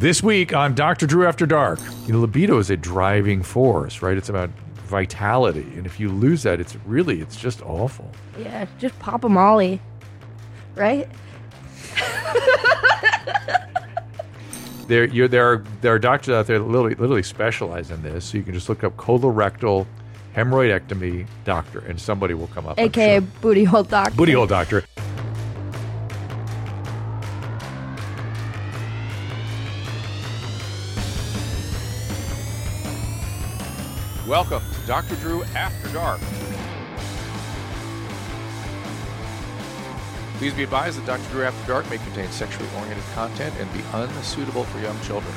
This week on Dr. Drew After Dark, you know, libido is a driving force, right? It's about vitality. And if you lose that, it's really, it's just awful. Yeah, just pop a molly, right? There, there are there are doctors out there that literally, literally specialize in this. So you can just look up colorectal hemorrhoidectomy doctor, and somebody will come up. AKA sure. booty hole doctor. booty hole doctor. Dr. Drew After Dark. Please be advised that Dr. Drew After Dark may contain sexually oriented content and be unsuitable for young children.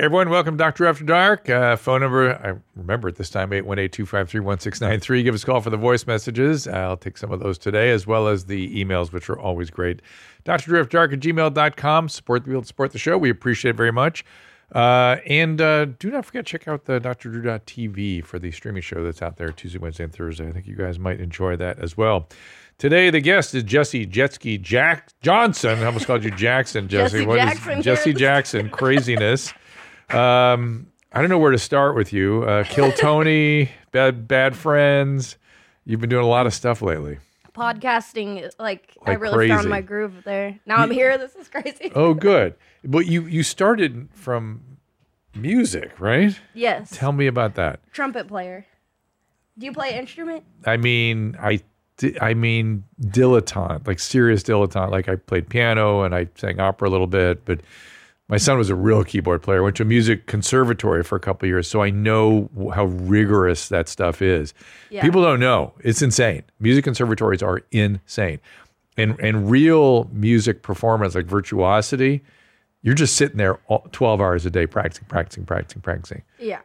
Hey everyone, welcome to Dr. After Dark. Uh, phone number, I remember at this time, 818-253-1693. Give us a call for the voice messages. I'll take some of those today, as well as the emails, which are always great. Dr. Drew After Dark at gmail.com. Support the, field, support the show. We appreciate it very much. Uh, and uh, do not forget, check out the drdrew.tv for the streaming show that's out there Tuesday, Wednesday, and Thursday. I think you guys might enjoy that as well. Today, the guest is Jessie Jetski Jack Johnson. I almost called you Jackson, Jesse. Jesse What is- Jackson, Jesse. Jackson, craziness. Um, I don't know where to start with you. Uh, Kill Tony, bad bad friends. You've been doing a lot of stuff lately. Podcasting, like, I really crazy. found my groove there. Now I'm here. This is crazy. Oh, good. But you you started from music, right? yes. Tell me about that. Trumpet player. Do you play instrument? I mean, I I mean dilettante, like serious dilettante. Like I played piano and I sang opera a little bit, but my son was a real keyboard player. Went to a music conservatory for a couple of years, so I know how rigorous that stuff is. Yeah. People don't know; it's insane. Music conservatories are insane, and and real music performance like virtuosity. You're just sitting there all, 12 hours a day practicing, practicing, practicing, practicing. Yeah.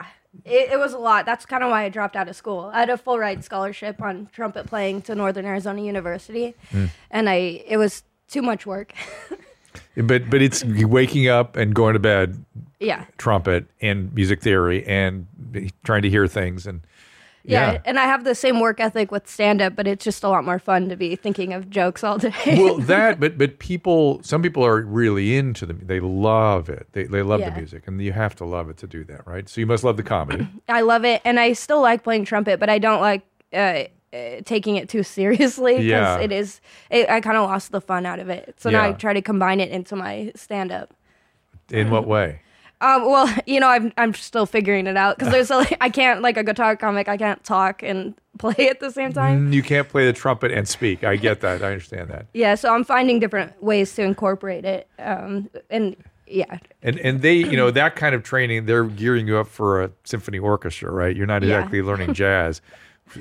It, it was a lot. That's kind of why I dropped out of school. I had a full ride scholarship on trumpet playing to Northern Arizona University, Hmm. and I it was too much work. But but it's waking up and going to bed, yeah. trumpet and music theory and trying to hear things and Yeah, yeah. and I have the same work ethic with stand up, but it's just a lot more fun to be thinking of jokes all day. well that but but people some people are really into them they love it they, they love Yeah. the music and you have to love it to do that right so you must love the comedy I love it, and I still like playing trumpet, but I don't like uh, taking it too seriously because Yeah. it is. It, I kind of lost the fun out of it, so now I try to combine it into my stand up. in what way Um, well, you know, I'm I'm still figuring it out because there's a, I can't like a guitar comic. I can't talk and play at the same time. Mm, you can't play the trumpet and speak i get that i understand that Yeah, so I'm finding different ways to incorporate it. Um, and yeah, and and they you know that kind of training they're gearing you up for a symphony orchestra right you're not Yeah. exactly learning jazz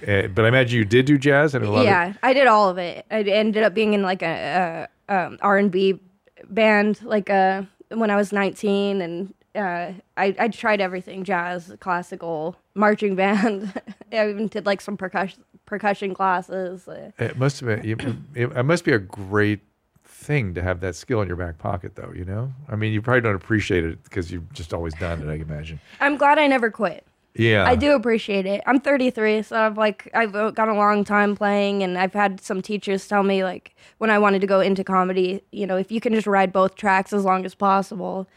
Uh, but i imagine you did do jazz and a lot of yeah, I did all of it. I ended up being in like a, a um, R&B band like uh, when I was 19 and uh, I, I tried everything jazz classical marching band i even did like some percussion percussion classes uh, It must have been. It, it must be a great thing to have that skill in your back pocket, though. You know, I mean, you probably don't appreciate it because you've just always done it. I imagine. i'm glad i never quit Yeah, I do appreciate it. I'm 33, so I've like I've got a long time playing, and I've had some teachers tell me like when I wanted to go into comedy, you know, if you can just ride both tracks as long as possible,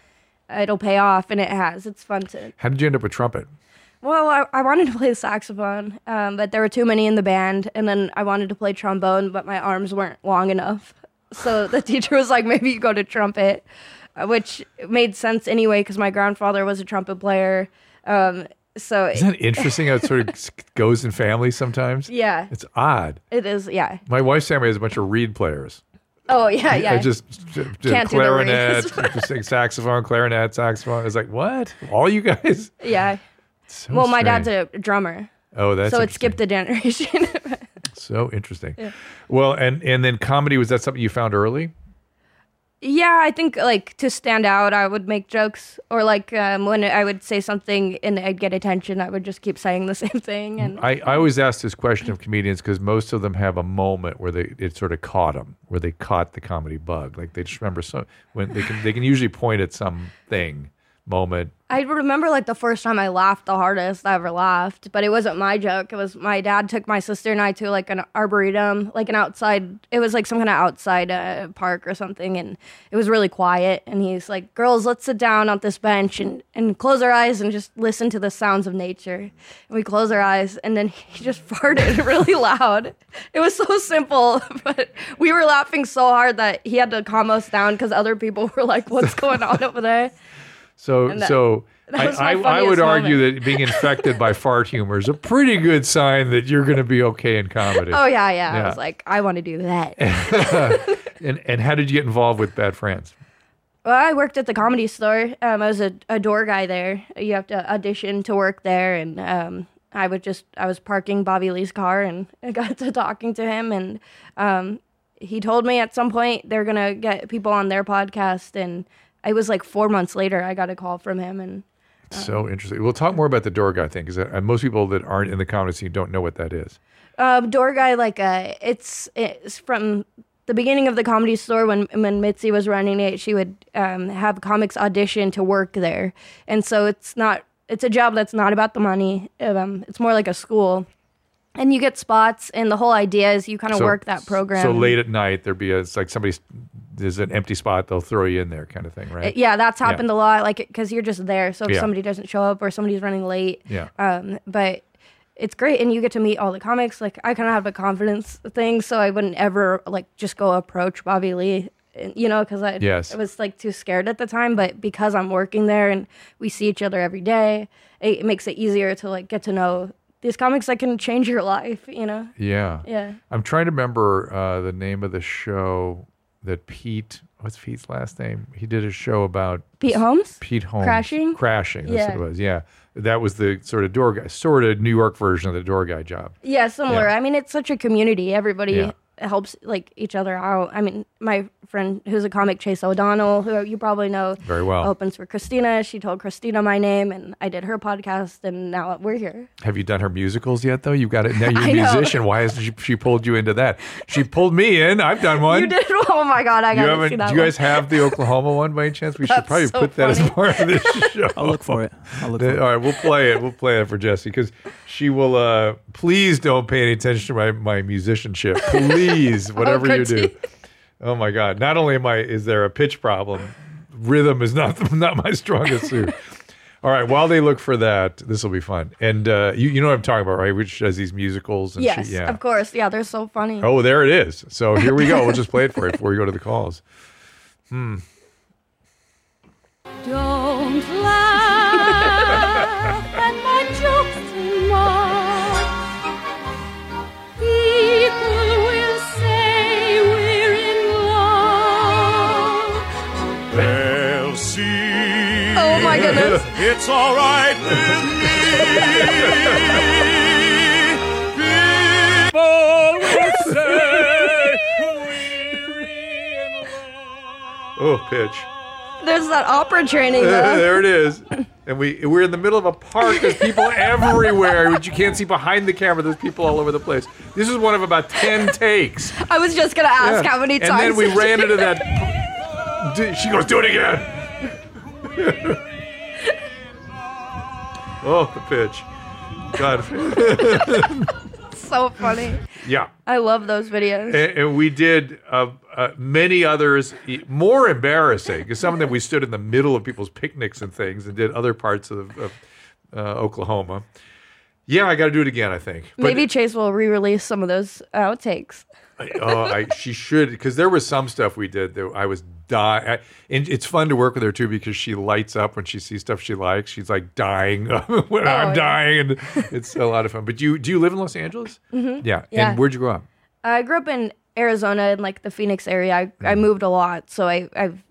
it'll pay off, and it has. It's fun to. How did you end up with trumpet? Well, I, I wanted to play the saxophone, um, but there were too many in the band, and then I wanted to play trombone, but my arms weren't long enough. So the teacher was like, maybe you go to trumpet, uh, which made sense anyway because my grandfather was a trumpet player. Um, so Isn't that interesting? How it sort of goes in families sometimes. yeah, It's odd. it is. Yeah. My wife's family has a bunch of reed players. Oh yeah, yeah. I just j- j- Can't clarinet, just saxophone, clarinet, saxophone. It's like what? All you guys? yeah. So Well, my dad's a drummer, Oh, that's so it skipped a generation. So interesting. Well, and and then comedy was that something you found early? Yeah, I think like to stand out, I would make jokes, or like um, when I would say something and I'd get attention, I would just keep saying the same thing. And I, I always ask this question of comedians because most of them have a moment where they it sort of caught them, where they caught the comedy bug. Like they just remember so when they can they can usually point at something moment? I remember like the first time I laughed the hardest I ever laughed, but it wasn't my joke. It was my dad took my sister and I to like an arboretum, like an outside. It was like some kind of outside uh, park or something, and it was really quiet. And he's like, "Girls, let's sit down on this bench and and close our eyes and just listen to the sounds of nature." And we close our eyes, and then he just farted really loud. It was so simple, but we were laughing so hard that he had to calm us down because other people were like, "What's going on over there?" So, that- so that I, I, I would argue moment. that being infected by fart humor is a pretty good sign that you're going to be okay in comedy. Oh yeah, yeah. Yeah. I was like, I want to do that. And and how did you get involved with Bad Friends? Well, I worked at the comedy store. Um, I was a, a door guy there. You have to audition to work there, and um, I would just I was parking Bobby Lee's car, and I got to talking to him, and um, he told me at some point they're gonna get people on their podcast, and it was like four months later I got a call from him, and It's so interesting. We'll talk more about the door guy thing because uh, most people that aren't in the comedy scene don't know what that is. um, door guy like uh, it's it's from the beginning of the comedy store when when Mitzi was running it. She would um, have comics audition to work there, and so it's not it's a job that's not about the money. Um, it's more like a school, and you get spots. And the whole idea is you kind of So- work that program. So late at night, there'd be a, it's like somebody's there's an empty spot, they'll throw you in there, kind of thing, right? Yeah, that's happened a lot. Like because you're just there, so if Yeah. somebody doesn't show up or somebody's running late, Yeah. um, but it's great and you get to meet all the comics like i kind of have a confidence thing so i wouldn't ever like just go approach bobby lee you know because i Yes. I was like too scared at the time but because i'm working there and we see each other every day it, it makes it easier to like get to know these comics that can change your life you know Yeah. yeah I'm trying to remember uh, the name of the show that Pete. What's Pete's last name? He did a show about pete holmes Pete Holmes Crashing? Crashing. That's Yeah. what it was. Yeah, that was the sort of door guy, sort of New York version of the door guy job. Yeah, similar. Yeah. I mean, it's such a community. Everybody Yeah. Helps like each other out. I mean, my friend who's a comic, Chase O'Donnell, who you probably know, Very well. opens for Christina. She told Christina my name, and I did her podcast, and now we're here. Have you done her musicals yet? Though you've got it now. You're a musician. Why hasn't she, she pulled you into that? She pulled me in. I've done one. You did? Oh my god, I You gotta haven't? Do you guys one. have the Oklahoma one by any chance? We should probably so put that as part of this show. I'll look for it. I'll look for it. right, we'll play it. We'll play it for Jessie because she will. uh Please don't pay any attention to my my musicianship. Please, whatever you do. Oh my God! Not only am I is there a pitch problem, rhythm is not not my strongest suit. All right, while they look for that, this will be fun. And uh, you you know what I'm talking about, right? Which does these musicals and Yes, she, yeah. of course. Yeah, they're so funny. Oh, there it is. So here we go. We'll just play it for you before we go to the calls. Hmm. Don't laugh It's all right with me. People will say we're in love. Oh, pitch. There's that opera training though. there it is. And we we're in the middle of a park. There's people everywhere, but you can't see behind the camera. There's people all over the place. This is one of about ten takes. I was just gonna ask Yeah. how many times. and times. then we ran into that? that. She goes, "Do it again." oh, the pitch. God. So funny. yeah. I love those videos. And, and we did uh, uh, many others, more embarrassing, because some of them we stood in the middle of people's picnics and things and did other parts of, of uh, Oklahoma. Yeah, I got to do it again, I think. But- Maybe Chase will re-release some of those outtakes. Oh, I, she should because there was some stuff we did that I was dying. And it's fun to work with her too because she lights up when she sees stuff she likes. She's like dying when I'm yeah. dying, and it's a lot of fun. But you do you live in Los Angeles? Mm-hmm. Yeah. Yeah. And where'd you grow up? I grew up in Arizona in like the Phoenix area. I, I Mm. moved a lot, so I I've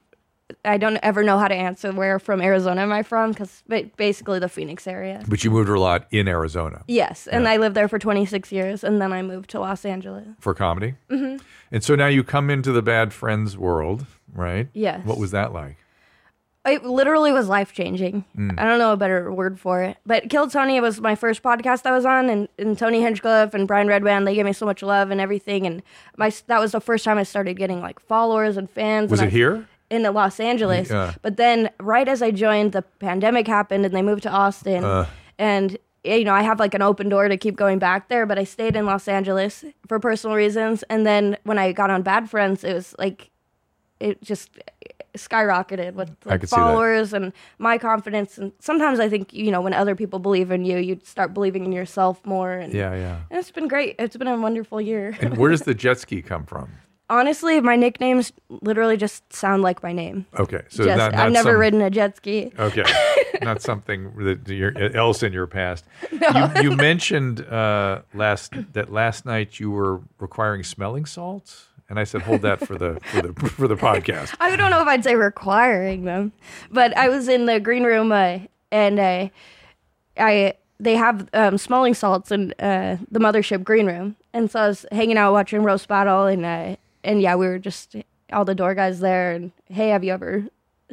I don't ever know how to answer where from Arizona am I from because basically the Phoenix area. But you moved a lot in Arizona Yes, and I lived there for 26 years, and then I moved to Los Angeles. for comedy. Mm-hmm. And so now you come into the Bad Friends world, right? Yes. What was that like? It literally was life changing. Mm. I don't know a better word for it. But Kill Tony was my first podcast I was on, and, and Tony Hinchcliffe and Brian Redban they gave me so much love and everything. And my that was the first time I started getting like followers and fans. Was and it I- here? In Los Angeles. Yeah. But then, right as I joined, the pandemic happened, and they moved to Austin. Uh. and you know, I have like an open door to keep going back there. But I stayed in Los Angeles for personal reasons. And then when I got on Bad Friends, it was like it just skyrocketed with like, could see that. followers and my confidence. And sometimes I think you know when other people believe in you, you start believing in yourself more. And Yeah, yeah. and it's been great. It's been a wonderful year. And where does the jet ski come from? Honestly, my nicknames literally just sound like my name. Okay, so just, not, not I've never some- ridden a jet ski. Okay, not something that you're, else in your past. You, you mentioned uh, last that last night you were requiring smelling salts, and I said, "Hold that for the for the for the podcast." I don't know if I'd say requiring them, but I was in the green room uh, and uh, I they have um, smelling salts in uh, the mothership green room, and so I was hanging out watching roast battle, and uh, and yeah, we were just all the door guys there, and hey, have you ever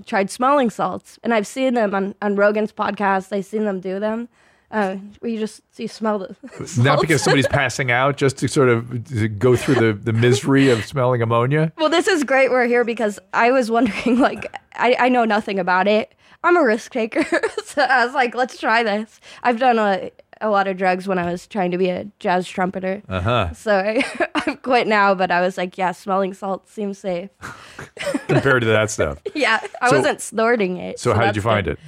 tried smelling salts? And I've seen them on on Rogan's podcast. I've seen them do them. Uh, where you just you smell the Not because somebody's passing out, just to sort of to go through the, the misery of smelling ammonia. Well, this is great. We're here because I was wondering, like, I, I know nothing about it. I'm a risk taker. so I was like, let's try this. I've done a, a lot of drugs when I was trying to be a jazz trumpeter. Uh huh. So I, I've quit now, but I was like, yeah, smelling salt seems safe. Compared to that stuff. Yeah, I So- wasn't snorting it. So, how did you find it?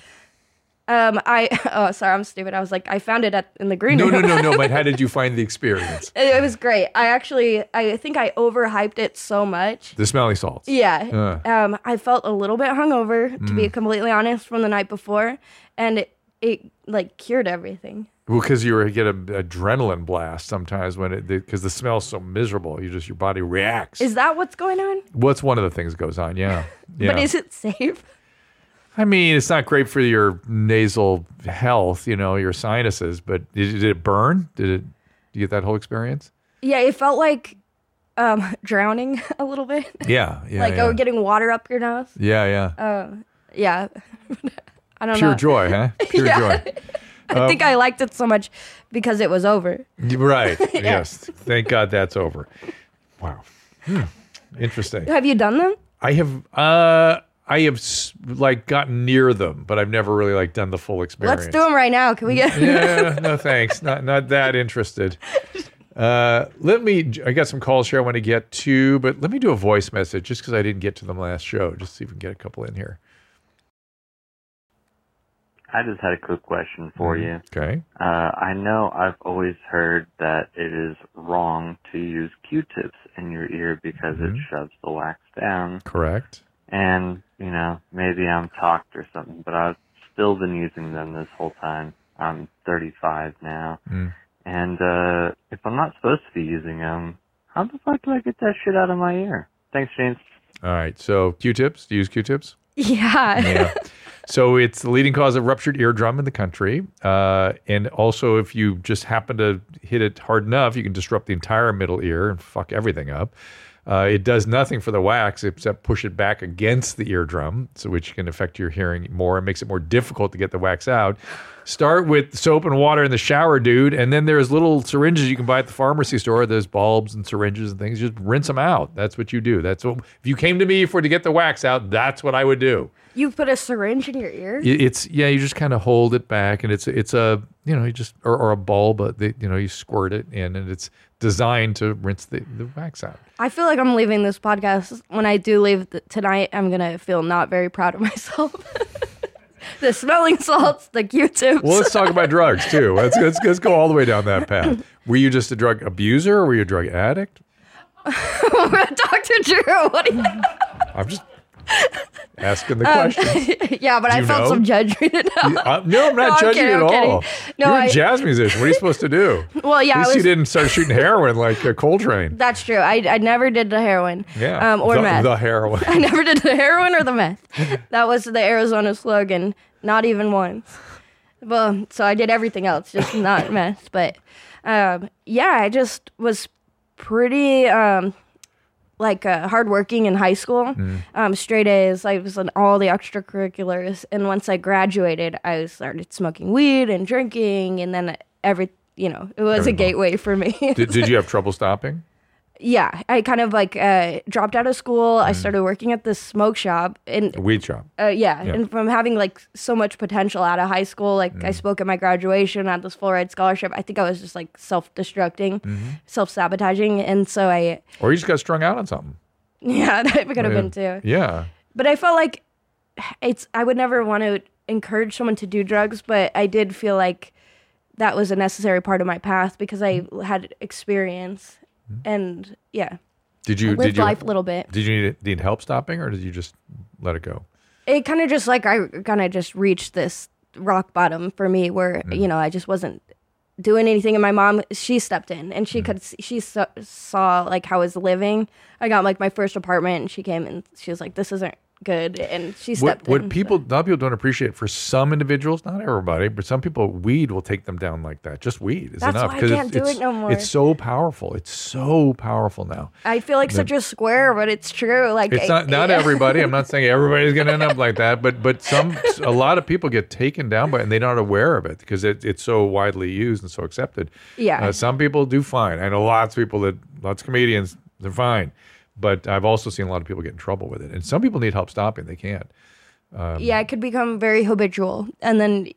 Um, I oh sorry, I'm stupid. I was like, I found it at in the green No, room. no, no, no. But how did you find the experience? it, it was great. I actually, I think I overhyped it so much. The smelling salts. Yeah. Uh. Um, I felt a little bit hungover, to Mm. be completely honest, from the night before, and it, it like cured everything. Well, because you get an adrenaline blast sometimes when it because the smell's so miserable, you just your body reacts. Is that what's going on? What's one of the things that goes on? Yeah, yeah. But is it safe? I mean, it's not great for your nasal health, you know, your sinuses. But did, did it burn? Did it? Do you get that whole experience? Yeah, it felt like um, drowning a little bit, Yeah, yeah, like yeah. oh, getting water up your nose. yeah, yeah. Yeah. I don't Pure know. joy, huh? Pure Yeah. joy. I think I liked it so much because it was over. Right. Yes. Thank God that's over. Wow. Hmm. Interesting. Have you done them? I have. uh I have like gotten near them, but I've never really like done the full experience. Let's do them right now. Can we get? yeah, no thanks. Not not that interested. Uh, let me. I got some calls here I want to get to, but let me do a voice message just because I didn't get to them last show. Just see if we can get a couple in here. I just had a quick question for you. Okay. Uh, I know I've always heard that it is wrong to use Q-tips in your ear because it shoves the wax down. Correct. And, you know, maybe I'm talked or something, but I've still been using them this whole time. I'm 35 now. Mm. And, uh, if I'm not supposed to be using them, how the fuck do I get that shit out of my ear? Thanks, James. All right. So Q-tips. Do you use Q-tips? yeah. Yeah. so it's the leading cause of ruptured eardrum in the country. Uh, and also, if you just happen to hit it hard enough, you can disrupt the entire middle ear and fuck everything up. Uh, it does nothing for the wax except push it back against the eardrum, so which can affect your hearing more and makes it more difficult to get the wax out. Start with soap and water in the shower, dude, and then there's little syringes you can buy at the pharmacy store. There's bulbs and syringes and things. Just rinse them out. That's what you do. That's what. If you came to me for to get the wax out, that's what I would do. You put a syringe in your ear? It's yeah, you just kind of hold it back, and it's it's a you know you just or, or a bulb, but they, you know you squirt it in, and it's designed to rinse the, the wax out. I feel like I'm leaving this podcast. When I do leave th- tonight, I'm gonna feel not very proud of myself. the smelling salts, the Q-tips. Well, let's talk about drugs too. Let's, let's let's go all the way down that path. Were you just a drug abuser, or were you a drug addict? Dr. Drew, what do you? I'm just asking the question. yeah, but I felt know? some judgment. Uh, no, I'm not No, I'm judging kidding, at all. No, You're a I- jazz musician. What are you supposed to do? well, yeah, At I least you didn't start shooting heroin like uh, Coltrane. That's true. I, I never did the heroin. Yeah, Um, or the, meth. the heroin. I never did the heroin or the meth. that was the Arizona slogan. Not even once. Well, so I did everything else, just not meth. But um, yeah, I just was pretty um, like uh, hardworking in high school. Um, straight A's. I was in all the extracurriculars, and once I graduated, I started smoking weed and drinking, and then every you know it was a gateway for me. Did, did you have trouble stopping? Yeah, I kind of like uh, dropped out of school. Mm. I started working at this smoke shop, and A weed shop. uh, yeah, Yeah. and from having like so much potential out of high school, like Mm. I spoke at my graduation, had this full ride scholarship. I think I was just like self destructing, Mm-hmm. self sabotaging, and so I, Or you just got strung out on something. yeah, that could have Yeah. been too. Yeah. But I felt like it's. I would never want to encourage someone to do drugs, but I did feel like that was a necessary part of my path because I Mm-hmm. had experience, and yeah, Did you lived did you life a little bit. did you need, need help stopping or did you just let it go? it kind of just like I kind of just reached this rock bottom for me where Mm. you know I just wasn't doing anything and my mom she stepped in and she could see, she saw, saw like how I was living I got like my first apartment and she came and she was like this isn't good and she What, stepped what in people, a lot people don't appreciate for some individuals, not everybody, but some people, weed will take them down like that. Just weed is That's enough. why I 'cause can't it's, it no. It's so powerful. It's so powerful now. I feel like such a square but it's true like It's I- not not yeah. everybody. I'm not saying everybody's going to end up like that, but but some a lot of people get taken down by it and they're not aware of it because it, it's so widely used and so accepted. Yeah. Uh, some people do fine. I know lots of people that lots of comedians they're fine, but I've also seen a lot of people get in trouble with it. And some people need help stopping. They can't. yeah it could become very habitual and then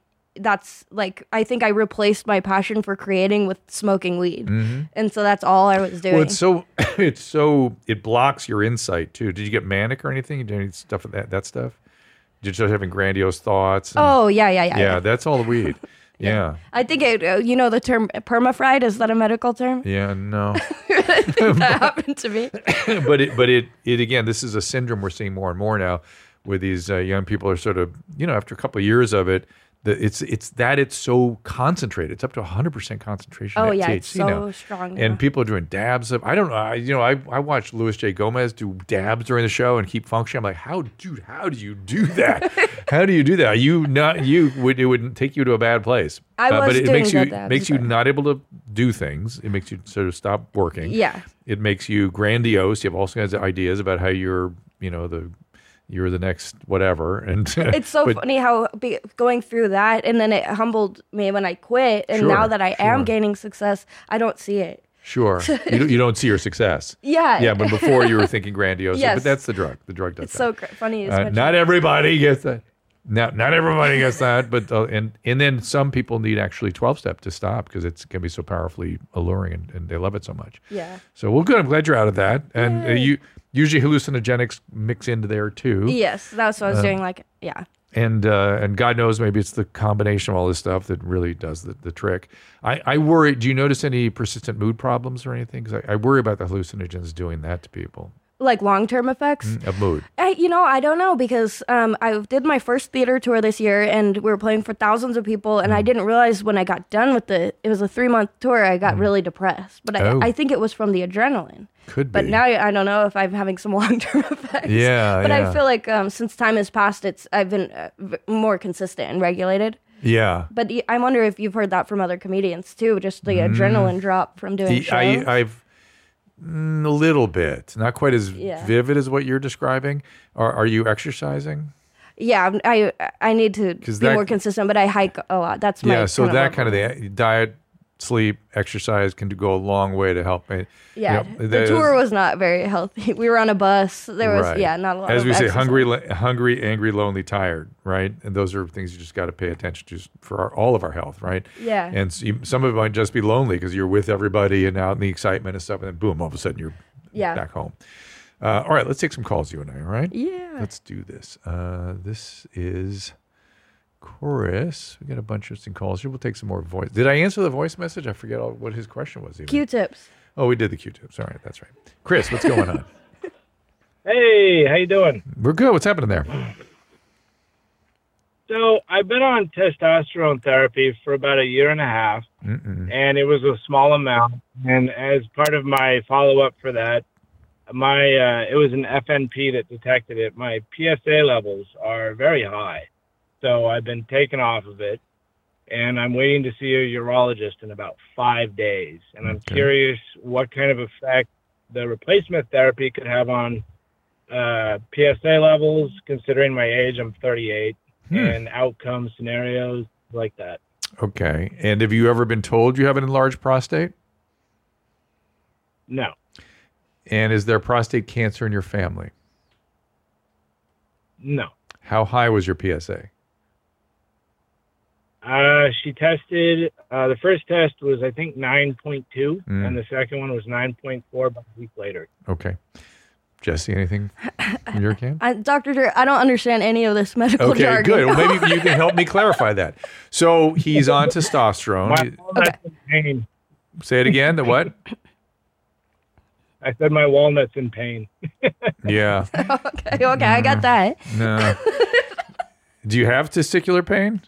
that's like I think I replaced my passion for creating with smoking weed and so that's all I was doing Mm-hmm. Well, it's so it's so it blocks your insight too. Did you get manic or anything? You do any stuff with that that stuff? Did you start having grandiose thoughts? and- oh yeah yeah yeah, yeah, that's all the weed. Yeah. I think it, uh, you know the term permafried. Is that a medical term? Yeah, no. that happened to me. but it but it it again, this is a syndrome we're seeing more and more now where these uh, young people are sort of, you know, after a couple of years of it, the, it's it's that it's so concentrated. It's up to 100% concentration Oh, yeah, THC it's so now. strong now. And people are doing dabs of I don't know, I, you know, I I watched Luis J Gomez do dabs during the show and keep functioning. I'm like, "How dude, how do you do that? how do you do that? You not you would it would take you to a bad place." I Uh, I but it doing makes you dabs, makes you not able to do things. It makes you sort of stop working. Yeah. It makes you grandiose. You have all kinds of ideas about how you're, you know, the you're the next whatever. And It's so but- funny how be, going through that, and then it humbled me when I quit. And Sure, now that I am gaining success, I don't see it. Sure, you don't, you don't see your success. Yeah. yeah, but before you were thinking grandiose. Yes. But that's the drug. The drug does It's that. so cr- funny. Uh, not everybody gets that. Not not everybody gets that, but uh, and and then some people need actually twelve step to stop because it can be so powerfully alluring and, and they love it so much. Yeah. So well, good. I'm glad you're out of that. And uh, you usually hallucinogenics mix into there too. Yes, that's what I was doing. Like, yeah. and uh, and God knows maybe it's the combination of all this stuff that really does the, the trick. I, I worry. Do you notice any persistent mood problems or anything? Because I, I worry about the hallucinogens doing that to people Like long term effects. of mood. I, you know, I don't know because um, I did my first theater tour this year, and we were playing for thousands of people, and I didn't realize when I got done with the it was a three month tour, I got really depressed. But Oh. I, I think it was from the adrenaline. Could be. But now I don't know if I'm having some long term effects. Yeah, But yeah. I feel like um, since time has passed, it's I've been uh, v- more consistent and regulated. yeah. But I wonder if you've heard that from other comedians too, just the adrenaline drop from doing shows. Mm. I, I've mm, a little bit, not quite as Yeah. vivid as what you're describing. Are, are you exercising? yeah, I I need to be that- more consistent, but I hike a lot. That's my yeah. So that kind of the diet, sleep, exercise can go a long way to help. me. Yeah, You know, the tour was not very healthy. We were on a bus. There was Right. yeah, not a lot. As we say, exercise. hungry, hungry, angry, lonely, tired, right? And those are things you just got to pay attention to for our, all of our health, right? Yeah. And so you, some of it might just be lonely because you're with everybody and out in the excitement and stuff, and then boom, all of a sudden you're Yeah. back home. Uh, all right, let's take some calls, you and I. All right? Yeah. Let's do this. Uh, this is Chris. We got a bunch of interesting calls here. We'll take some more voice. Did I answer the voice message? I forget all, what his question was. Even. Q-tips. Oh, we did the Q-tips. All right, that's right. Chris, what's going on? Hey, how you doing? We're good. What's happening there? So I've been on testosterone therapy for about a year and a half, Mm-mm. and it was a small amount. And as part of my follow up for that, my uh, it was an FNP that detected it. My PSA levels are very high, so I've been taken off of it, and I'm waiting to see a urologist in about five days. And I'm Okay. curious what kind of effect the replacement therapy could have on uh, PSA levels, considering my age. I'm 38 Hmm. and outcome scenarios like that. Okay. And have you ever been told you have an enlarged prostate? No. And is there prostate cancer in your family? No. How high was your PSA? Uh, she tested. Uh, the first test was I think 9.2, Mm. and the second one was 9.4 about a week later. Okay. Jessie, anything from your camp? I, Dr. Drew, I don't understand any of this medical Okay, jargon. good. Well, maybe you can help me clarify that. So he's on My testosterone. walnut's in pain. Say it again. The what? I said my walnut's in pain. Yeah. okay, okay, I got that. No. Do you have testicular pain?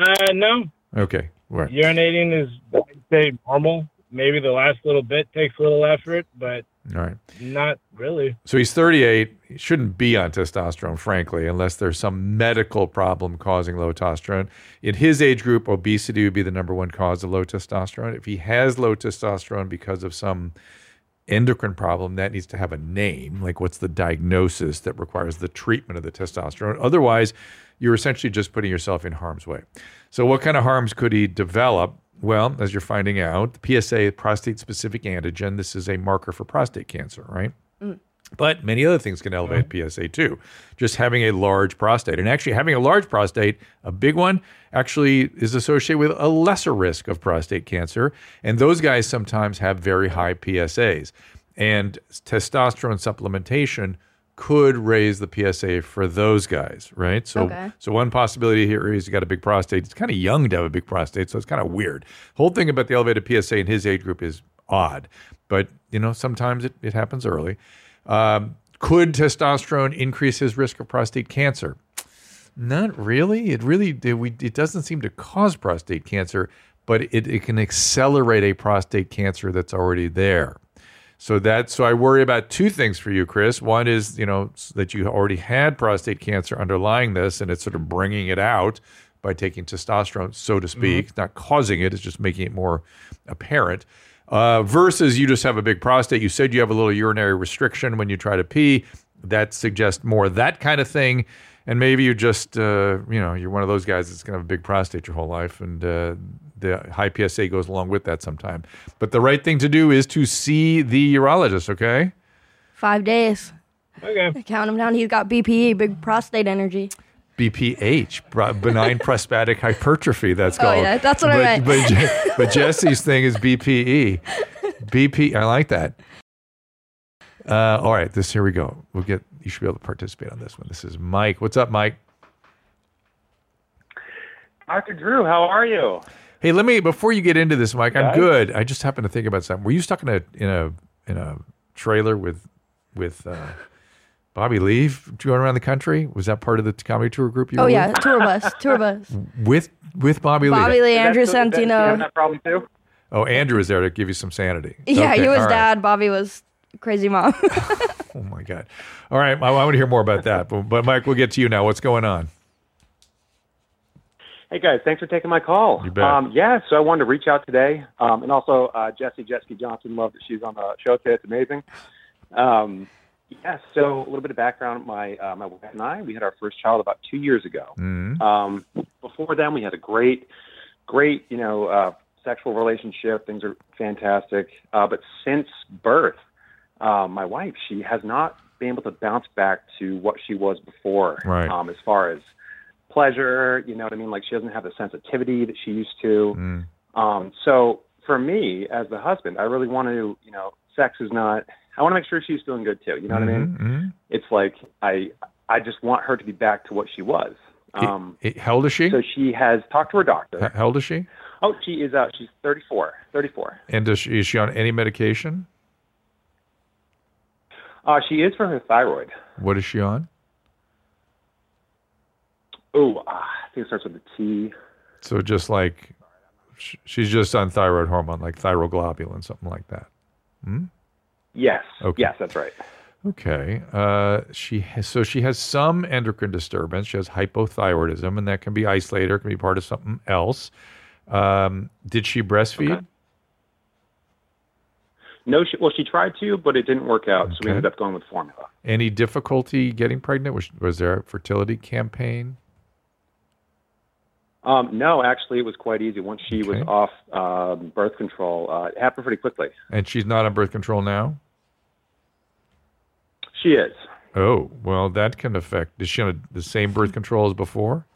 Uh, no. Okay. Right. Urinating is, I'd say, normal. Maybe the last little bit takes a little effort, but All right. not really. So he's 38. He shouldn't be on testosterone, frankly, unless there's some medical problem causing low testosterone. In his age group, obesity would be the number one cause of low testosterone. If he has low testosterone because of some endocrine problem, that needs to have a name. Like, what's the diagnosis that requires the treatment of the testosterone? Otherwise, you're essentially just putting yourself in harm's way. So, what kind of harms could he develop? Well, as you're finding out, the PSA, prostate specific antigen, this is a marker for prostate cancer, right? Mm. But many other things can elevate PSA too. Just having a large prostate. And actually, having a large prostate, a big one, actually is associated with a lesser risk of prostate cancer. And those guys sometimes have very high PSAs. And testosterone supplementation could raise the PSA for those guys, right? So, Okay. so one possibility here is you got a big prostate. It's kind of young to have a big prostate, so it's kind of weird. Whole thing about the elevated PSA in his age group is odd, but you know sometimes it, it happens early. Um, could testosterone increase his risk of prostate cancer? Not really. It really it, we, it doesn't seem to cause prostate cancer, but it, it can accelerate a prostate cancer that's already there. So that so I worry about two things for you, Chris. One is you know that you already had prostate cancer underlying this, and it's sort of bringing it out by taking testosterone, so to speak. It's not causing it; it's just making it more apparent. Uh, versus you just have a big prostate. You said you have a little urinary restriction when you try to pee. That suggests more that kind of thing. And maybe you just, uh, you know, you're one of those guys that's going to have a big prostate your whole life, and uh, the high PSA goes along with that sometime. But the right thing to do is to see the urologist, okay? Five days. Okay. Count him down. He's got BPE, big prostate energy. BPH, benign prostatic hypertrophy. That's Oh, called. yeah, that's what I but, meant. But, Je- but Jessie's thing is BPE. BP. I like that. Uh, all right, this here we go. We'll get. You should be able to participate on this one. This is Mike. What's up, Mike? Dr. Drew, how are you? Hey, let me before you get into this, Mike. I'm good. I just happened to think about something. Were you stuck in a in a in a trailer with with uh, Bobby Lee going around the country? Was that part of the comedy tour group? You Oh were yeah, tour bus, tour bus. with? with with Bobby, Bobby Lee. Lee, that Andrew that- you have Santino. that problem too? Oh, Andrew was there to give you some sanity. Yeah, Okay, he was all right. dad. Bobby was crazy mom. Oh my God! All right, I, I want to hear more about that. But, but Mike, we'll get to you now. What's going on? Hey guys, thanks for taking my call. You bet. Um, yeah, so I wanted to reach out today, um, and also uh, Jessie Jetski Johnson. Love that she's on the show today. It's amazing. Um, yeah, so a little bit of background. My uh, my wife and I, we had our first child about two years ago. Mhm. Um, before then, we had a great, great, you know, uh, sexual relationship. Things are fantastic. Uh, but since birth, uh, my wife, she has not been able to bounce back to what she was before. Right. Um, as far as pleasure, you know what I mean? Like she doesn't have the sensitivity that she used to. Mm. Um, so for me, as the husband, I really want to, you know, sex is not. I want to make sure she's feeling good too. You know what I mean? Mhm, mhm. It's like I, I just want her to be back to what she was. Um, Eh, How old is she? so she has talked to her doctor. How old is she? Oh, she is. Uh, she's 34. 34. And does she, is she on any medication? Uh, she is for her thyroid. What is she on? Oh, uh, I think it starts with a T. So just like she's just on thyroid hormone, like thyroglobulin, something like that. Yes. Okay. Yes, that's right. Okay. Uh, she has, so she has some endocrine disturbance. She has hypothyroidism, and that can be isolated or can be part of something else. Um, did she breastfeed? Okay. No, she, well, she tried to, but it didn't work out, so we ended up going with formula. Any difficulty getting pregnant? Was, was there a fertility campaign? Um, no, actually, it was quite easy. Once she Okay. was off um, birth control, uh, it happened pretty quickly. And she's not on birth control now? She is. Oh, well, that can affect. Is she on the same birth control as before?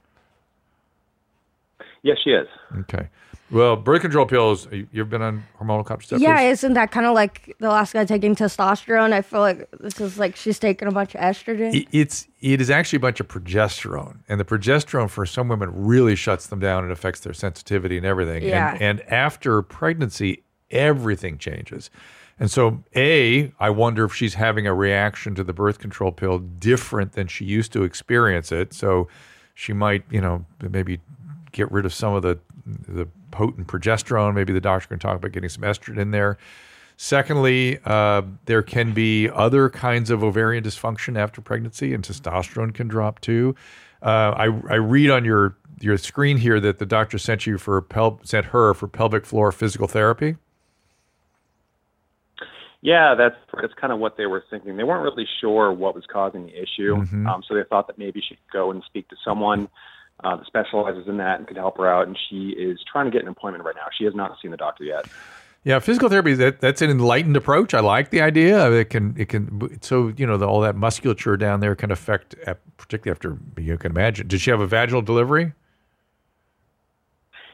Yes, she is. Okay. Well, birth control pills, you- you've been on hormonal contraceptives? Yeah, isn't that kind of like the last guy taking testosterone? I feel like this is like she's taking a bunch of estrogen. I- It's it is actually a bunch of progesterone, and the progesterone for some women really shuts them down and affects their sensitivity and everything. Yeah. And, and after pregnancy, everything changes. And so, a, I wonder if she's having a reaction to the birth control pill different than she used to experience it. So, she might, you know, maybe get rid of some of the the potent progesterone. Maybe the doctor can talk about getting some estrogen in there. Secondly, uh, there can be other kinds of ovarian dysfunction after pregnancy, and testosterone can drop too. Uh, I, I read on your your screen here that the doctor sent you for pel- sent her for pelvic floor physical therapy. Yeah, that's that's kind of what they were thinking. They weren't really sure what was causing the issue, Mhm. um, so they thought that maybe she could go and speak to someone uh, that specializes in that and could help her out. And she is trying to get an appointment right now. She has not seen the doctor yet. Yeah, physical therapy that that's an enlightened approach. I like the idea. It can it can so you know the, all that musculature down there can affect, uh, particularly after you can imagine. Did she have a vaginal delivery?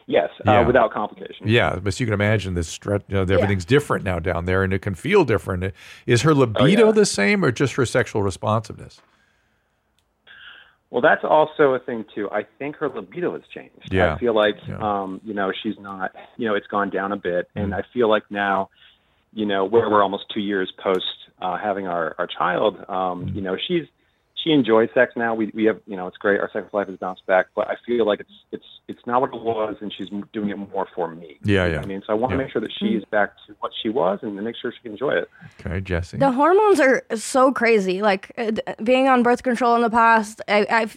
Yes, Yeah. uh, without complications. Yeah, but you can imagine this stretch. You know, everything's different now down there, and it can feel different. Is her libido yeah. the same, or just her sexual responsiveness? Well, that's also a thing too. I think her libido has changed. Yeah. I feel like Yeah. um, you know she's not. You know, it's gone down a bit, Mm. and I feel like now, you know, where we're almost two years post uh, having our our child. Um, Mm. You know, she's she enjoys sex now. We we have you know it's great. Our sex life has bounced back, but I feel like it's it's it's not what it was, and she's doing it more for me. Yeah, yeah. I mean, so I want to Yeah. make sure that she's back to what she was, and make sure she can enjoy it. Okay, Jessie. The hormones are so crazy. Like uh, being on birth control in the past, I, I've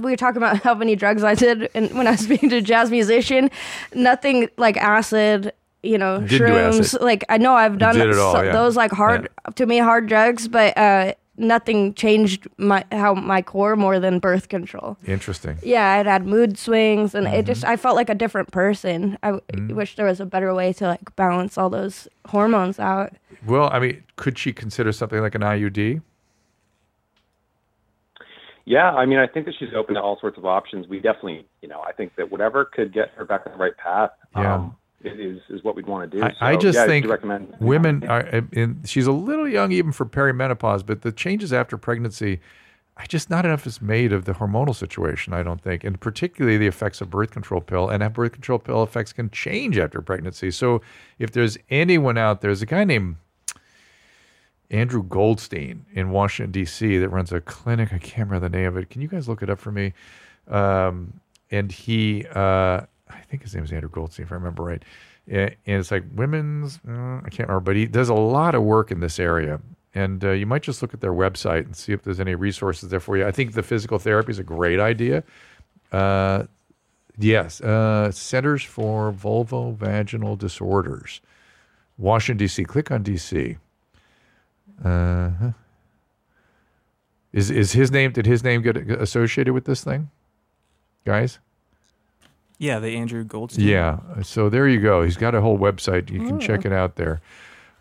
we were talking about how many drugs I did, and when I was speaking to a jazz musician, nothing like acid. You know, Didn't shrooms. Like I know I've done did all, so- yeah. those like hard to me hard drugs, but uh, nothing changed my how my core more than birth control. Interesting. Yeah, I'd had mood swings, and Mm-hmm. it just I felt like a different person. I Mm. wish there was a better way to like balance all those hormones out. Well, I mean, could she consider something like an IUD? Yeah, I mean, I think that she's open to all sorts of options. We definitely, you know, I think that whatever could get her back on the right path, Yeah. um, is is what we'd want to do. I, I just yeah, think recommend women are, and she's a little young even for perimenopause, but the changes after pregnancy, I just not enough is made of the hormonal situation. I don't think, and particularly the effects of birth control pill, and that birth control pill effects can change after pregnancy. So, if there's anyone out there, there's a guy named Andrew Goldstein in Washington D.C. that runs a clinic. I can't remember the name of it. Can you guys look it up for me? Um, and he, uh, I think his name is Andrew Goldstein, if I remember right. And it's like women's. Uh, I can't remember, but he does a lot of work in this area. And uh, you might just look at their website and see if there's any resources there for you. I think the physical therapy is a great idea. Uh, yes, uh, Centers for Vulvovaginal Disorders, Washington D.C. Click on D.C. Uh, is is his name? Did his name get associated with this thing, guys? Yeah, the Andrew Goldstein. Yeah. So there you go. He's got a whole website. You can check it out there.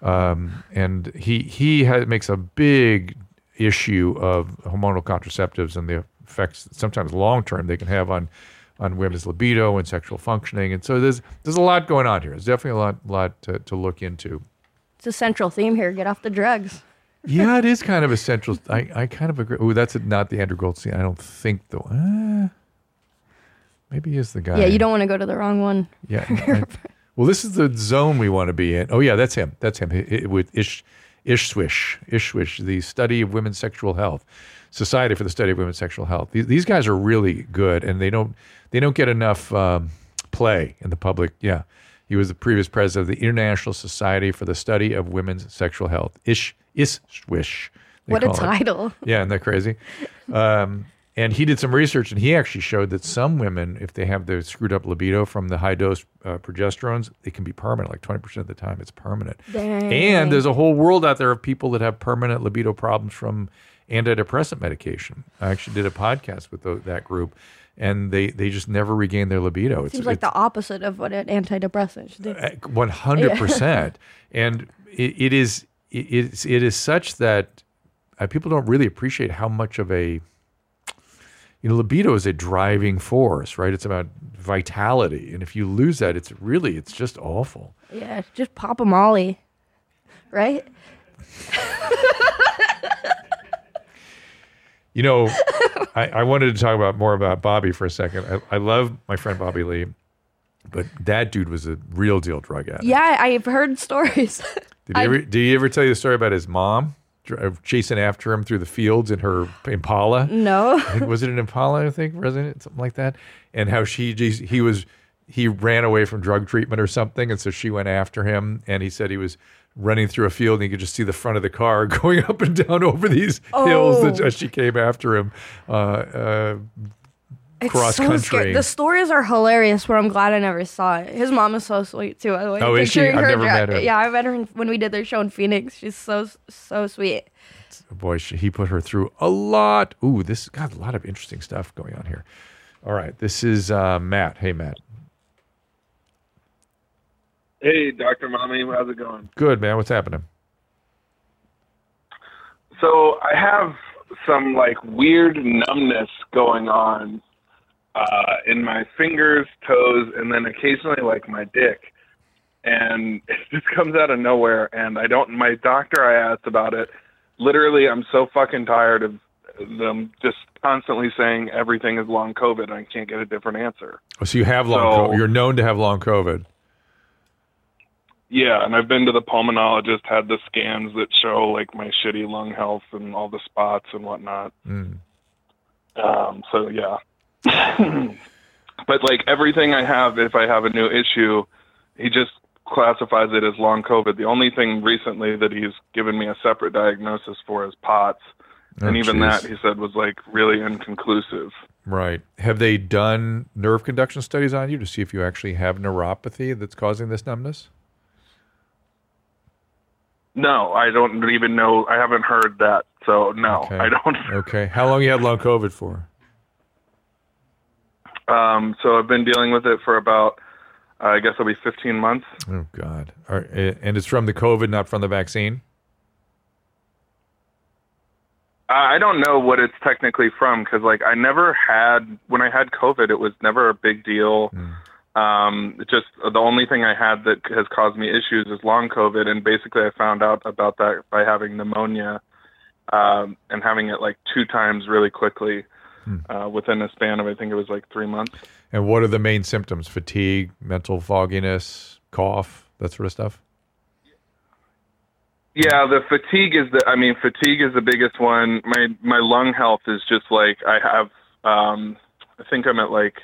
Um, and he he has, makes a big issue of hormonal contraceptives and the effects sometimes long term they can have on on women's libido and sexual functioning. And so there's there's a lot going on here. There's definitely a lot lot to, to look into. It's a central theme here. Get off the drugs. Yeah, it is kind of essential. I, I kind of agree. Oh, that's not the Andrew Goldstein. I don't think though. Maybe he is the guy. Yeah, you don't want to go to the wrong one. Yeah. I- well, this is the zone we want to be in. Oh, yeah, that's him. That's him Hi- hi- with Ish, Ishswish, Ishswish, the study of women's sexual health, Society for the Study of Women's Sexual Health. These, these guys are really good, and they don't they don't get enough um, play in the public. Yeah, he was the previous president of the International Society for the Study of Women's Sexual Health. Ish, Ishswish. they What a call it. title. Yeah, isn't that crazy? Um, and he did some research, and he actually showed that some women, if they have the screwed up libido from the high dose uh, progesterones, it can be permanent. Like twenty percent of the time, it's permanent. Dang. And there's a whole world out there of people that have permanent libido problems from antidepressant medication. I actually did a podcast with tho- that group, and they they just never regain their libido. It Seems like the opposite of what an antidepressant should do. one hundred percent, and it, it is it it is such that uh, people don't really appreciate how much of a you know libido is a driving force, right? It's about vitality, and if you lose that, it's really it's just awful. Yeah, just pop a Molly, right? You know, I, I wanted to talk about more about Bobby for a second. I, I love my friend Bobby Lee, but that dude was a real deal drug addict. Yeah, I've heard stories. Did he I- ever, did he ever tell you the story about his mom chasing after him through the fields in her Impala? No. Think- was it an Impala? I think it something like that? And how she he was he ran away from drug treatment or something, and so she went after him. And he said he was running through a field, and you could just see the front of the car going up and down over these hills that, Oh. as she came after him. Uh, uh, It's cross so country. scary. The stories are hilarious, but I'm glad I never saw it. His mom is so sweet too. By the way, Oh, is she? I've never dri- met her. Yeah, I met her when we did their show in Phoenix. She's so so sweet. boy, she, he put her through a lot. Ooh, this got a lot of interesting stuff going on here. All right, this is uh, Matt. Hey, Matt. Hey, Dr. Mommy, how's it going? Good man. What's happening? So I have some like weird numbness going on uh, in my fingers, toes, and then occasionally like my dick. And it just comes out of nowhere. And I don't, my doctor, I asked about it. Literally, I'm so fucking tired of them just constantly saying everything is long COVID and I can't get a different answer. Oh, so you have long. So- COVID. You're known to have long COVID. Yeah, and I've been to the pulmonologist, had the scans that show like my shitty lung health and all the spots and whatnot. Mm. Um, so yeah. but like everything I have, if I have a new issue, he just classifies it as long COVID. The only thing recently that he's given me a separate diagnosis for is POTS. Oh, and even jeez. that he said was like really inconclusive. Right. Have they done nerve conduction studies on you to see if you actually have neuropathy that's causing this numbness? No, I don't even know. I haven't heard that. So no, Okay. I don't. Okay. How long you had long COVID for? Um, so I've been dealing with it for about, uh, I guess it'll be 15 months. Oh God. Are- and it's from the COVID, not from the vaccine. I I don't know what it's technically from because, like, I never had when I had COVID, it was never a big deal. Um, just the only thing I had that has caused me issues is long COVID, and basically I found out about that by having pneumonia um, and having it like two times really quickly uh, within a span of I think it was like three months. And what are the main symptoms? Fatigue, mental fogginess, cough, that sort of stuff. Yeah, the fatigue is the. I mean, fatigue is the biggest one. My my lung health is just like I have. Um, I think I'm at like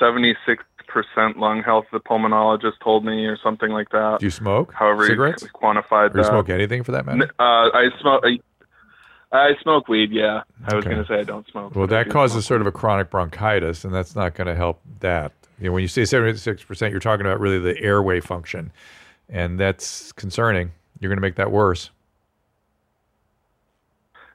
seventy six percent lung health. The pulmonologist told me, or something like that. Do you smoke However, cigarettes? he quantified Or you that. smoke anything for that matter? Uh, I smoke. I, I smoke weed. Yeah, I was Okay. going to say I don't smoke. Well, that causes smoke sort of a chronic bronchitis, and that's not going to help that. You know, when you say 76%, you're talking about really the airway function, and that's concerning. You're going to make that worse.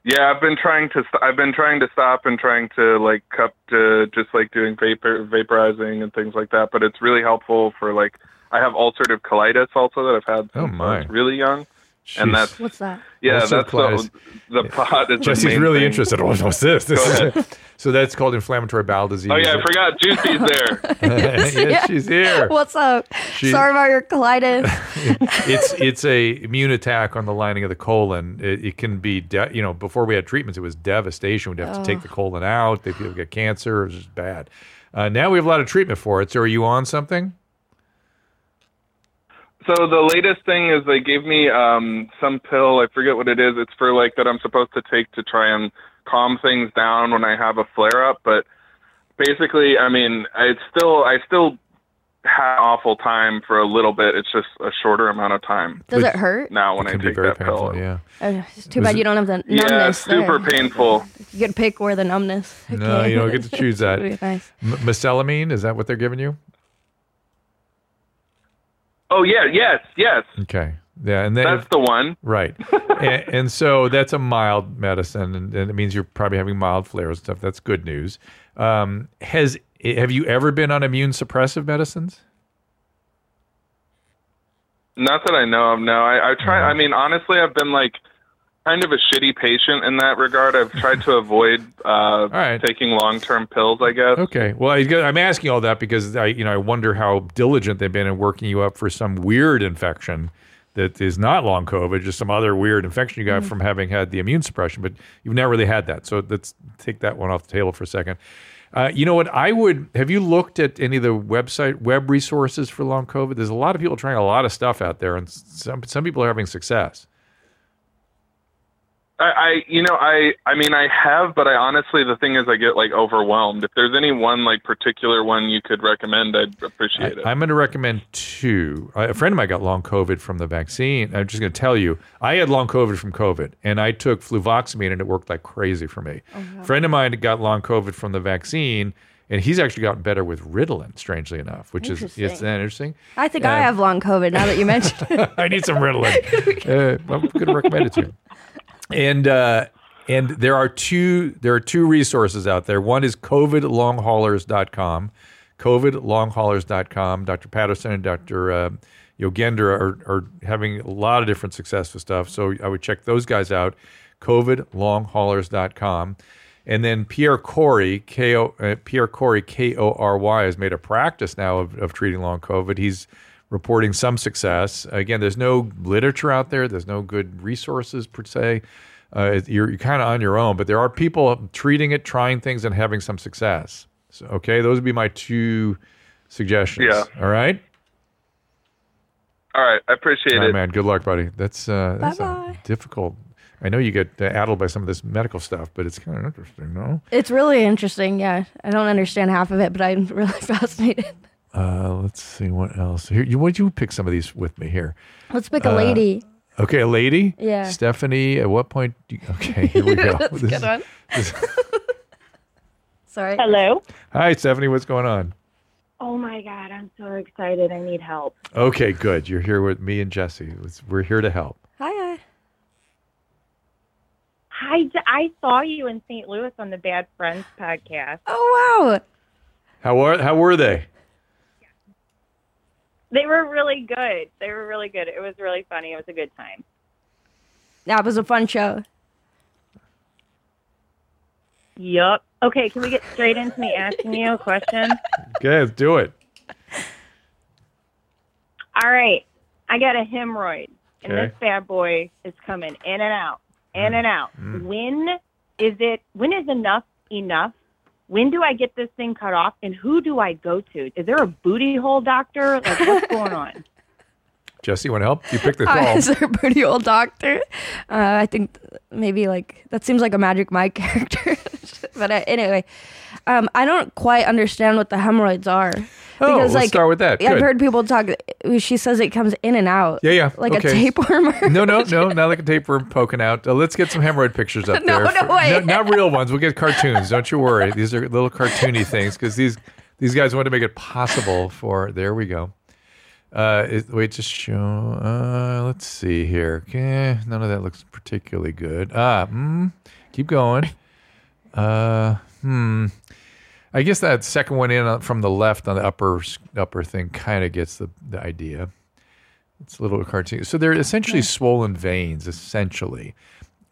Yeah, I've been trying to. St- I've been trying to stop and trying to like cup to just like doing vapor vaporizing and things like that. But it's really helpful for like I have ulcerative colitis also that I've had Oh, since I my. was really young, and that's What's that? yeah, Ulcerative that's colitis. the the pot. Is the Jesse's main really thing. interested. Oh, what's this? this Go is- so that's called inflammatory bowel disease. Oh yeah, I forgot Juicy's there. yes, she's here. What's up? She- Sorry about your colitis. it's it's a immune attack on the lining of the colon. It, it can be, de- you know, before we had treatments, it was devastation. We'd have to take the colon out. They people get cancer. It was just bad. Uh, now we have a lot of treatment for it. So are you on something? So the latest thing is they gave me um some pill, I forget what it is. It's for like that I'm supposed to take to try and calm things down when I have a flare up, but basically, I mean, it's still I still had an awful time for a little bit. It's just a shorter amount of time Does it hurt? now when it I can be take very that painful. pill. Yeah. Uh, it's too Was bad it- you don't have the numbness. it's super there. painful. You get to pick where the numbness. No, you don't get to choose that. Nice. M- mesalamine is that what they're giving you? Oh yeah, yes, yes. Okay. Yeah, and then That's the one. Right. and, and so that's a mild medicine, and, and it means you're probably having mild flares and stuff. That's good news. Um, has have you ever been on immune suppressive medicines? Not that I know of. No, I, I try. Mm-hmm. I mean, honestly, I've been like kind of a shitty patient in that regard. I've tried to avoid uh, right. taking long-term pills. I guess. Okay. Well, I, I'm asking all that because I, you know, I wonder how diligent they've been in working you up for some weird infection that is not long COVID, just some other weird infection you got Mm. from having had the immune suppression. But you've never really had that, so let's take that one off the table for a second. Uh, you know what? I would have you looked at any of the website web resources for long COVID? There's a lot of people trying a lot of stuff out there, and some some people are having success. I, I, you know, I, I mean, I have, but I honestly, the thing is, I get like overwhelmed. If there's any one like particular one you could recommend, I'd appreciate it. I, am going to recommend two. A friend of mine got long COVID from the vaccine. I'm just going to tell you, I had long COVID from COVID, and I took fluvoxamine, and it worked like crazy for me. A friend of mine got long COVID from the vaccine, and he's actually gotten better with Ritalin, strangely enough, which is Interesting. it's that interesting. I think I Uh, have long COVID now that you mentioned it. I need some Ritalin. uh, I'm going to recommend it to you. And uh, and there are two there are two resources out there. One is covidlonghaulers.com. covidlonghaulers.com. Dr. Patterson and Dr. Uh, Yogendra are, are having a lot of different success with stuff. So I would check those guys out. covidlonghaulers.com. And then Pierre Kory, K O uh, Pierre Kory, K O R Y, has made a practice now of, of treating long COVID. He's reporting some success. Again, there's no literature out there. There's no good resources per se. Uh, you're you're kind of on your own, but there are people treating it, trying things, and having some success. So, okay, those would be my two suggestions. Yeah. All right. All right, I appreciate All right, it. man. Good luck, buddy. That's uh, that's a Bye-bye. difficult. I know you get uh, addled by some of this medical stuff, but it's kind of interesting, no? It's really interesting. Yeah, I don't understand half of it, but I'm really fascinated. Uh, let's see what else. Here, you would you pick some of these with me here? Let's pick a Uh, lady. Okay, a lady. Yeah. Stephanie. At what point? Do you, okay, here we go. That's a This good one. this- Sorry. Hello. hi, Stephanie. What's going on? Oh my God, I'm so excited. I need help. Okay, good. You're here with me and Jesse. We're here to help. Hi. hi. Hi, J- I saw you in St. Louis on the Bad Friends podcast. Oh wow. How are how were they? They were really good. They were really good. It was really funny. It was a good time. That was a fun show. Yup. Okay, can we get straight into me asking you a question? Okay, let's do it. All right. I got a hemorrhoid, and Okay. this bad boy is coming in and out, in and out. Mm. When is it? When is enough enough? When do I get this thing cut off, and who do I go to? Is there a booty hole doctor? Like, what's going on? Jesse, you want to help? You pick the call. is there a pretty old doctor? Uh, I think maybe like that seems like a Magic Mike character. but uh, anyway, um, I don't quite understand what the hemorrhoids are. Oh, let's start with that. I've Good. heard people talk. She says it comes in and out. Yeah, yeah. Like okay. a tapeworm. Or No, no, no, not like a tapeworm poking out. Uh, let's get some hemorrhoid pictures up No, there. no way. not real ones. We'll get cartoons. Don't you worry. These are little cartoony things because these these guys want to make it possible for. There we go. Uh, it, wait, just show. Uh, let's see here. Okay, none of that looks particularly good. Ah, mm, keep going. Uh, hmm. I guess that second one in uh, from the left on the upper upper thing kind of gets the, the idea. It's a little cartoon. So they're essentially swollen veins. Essentially,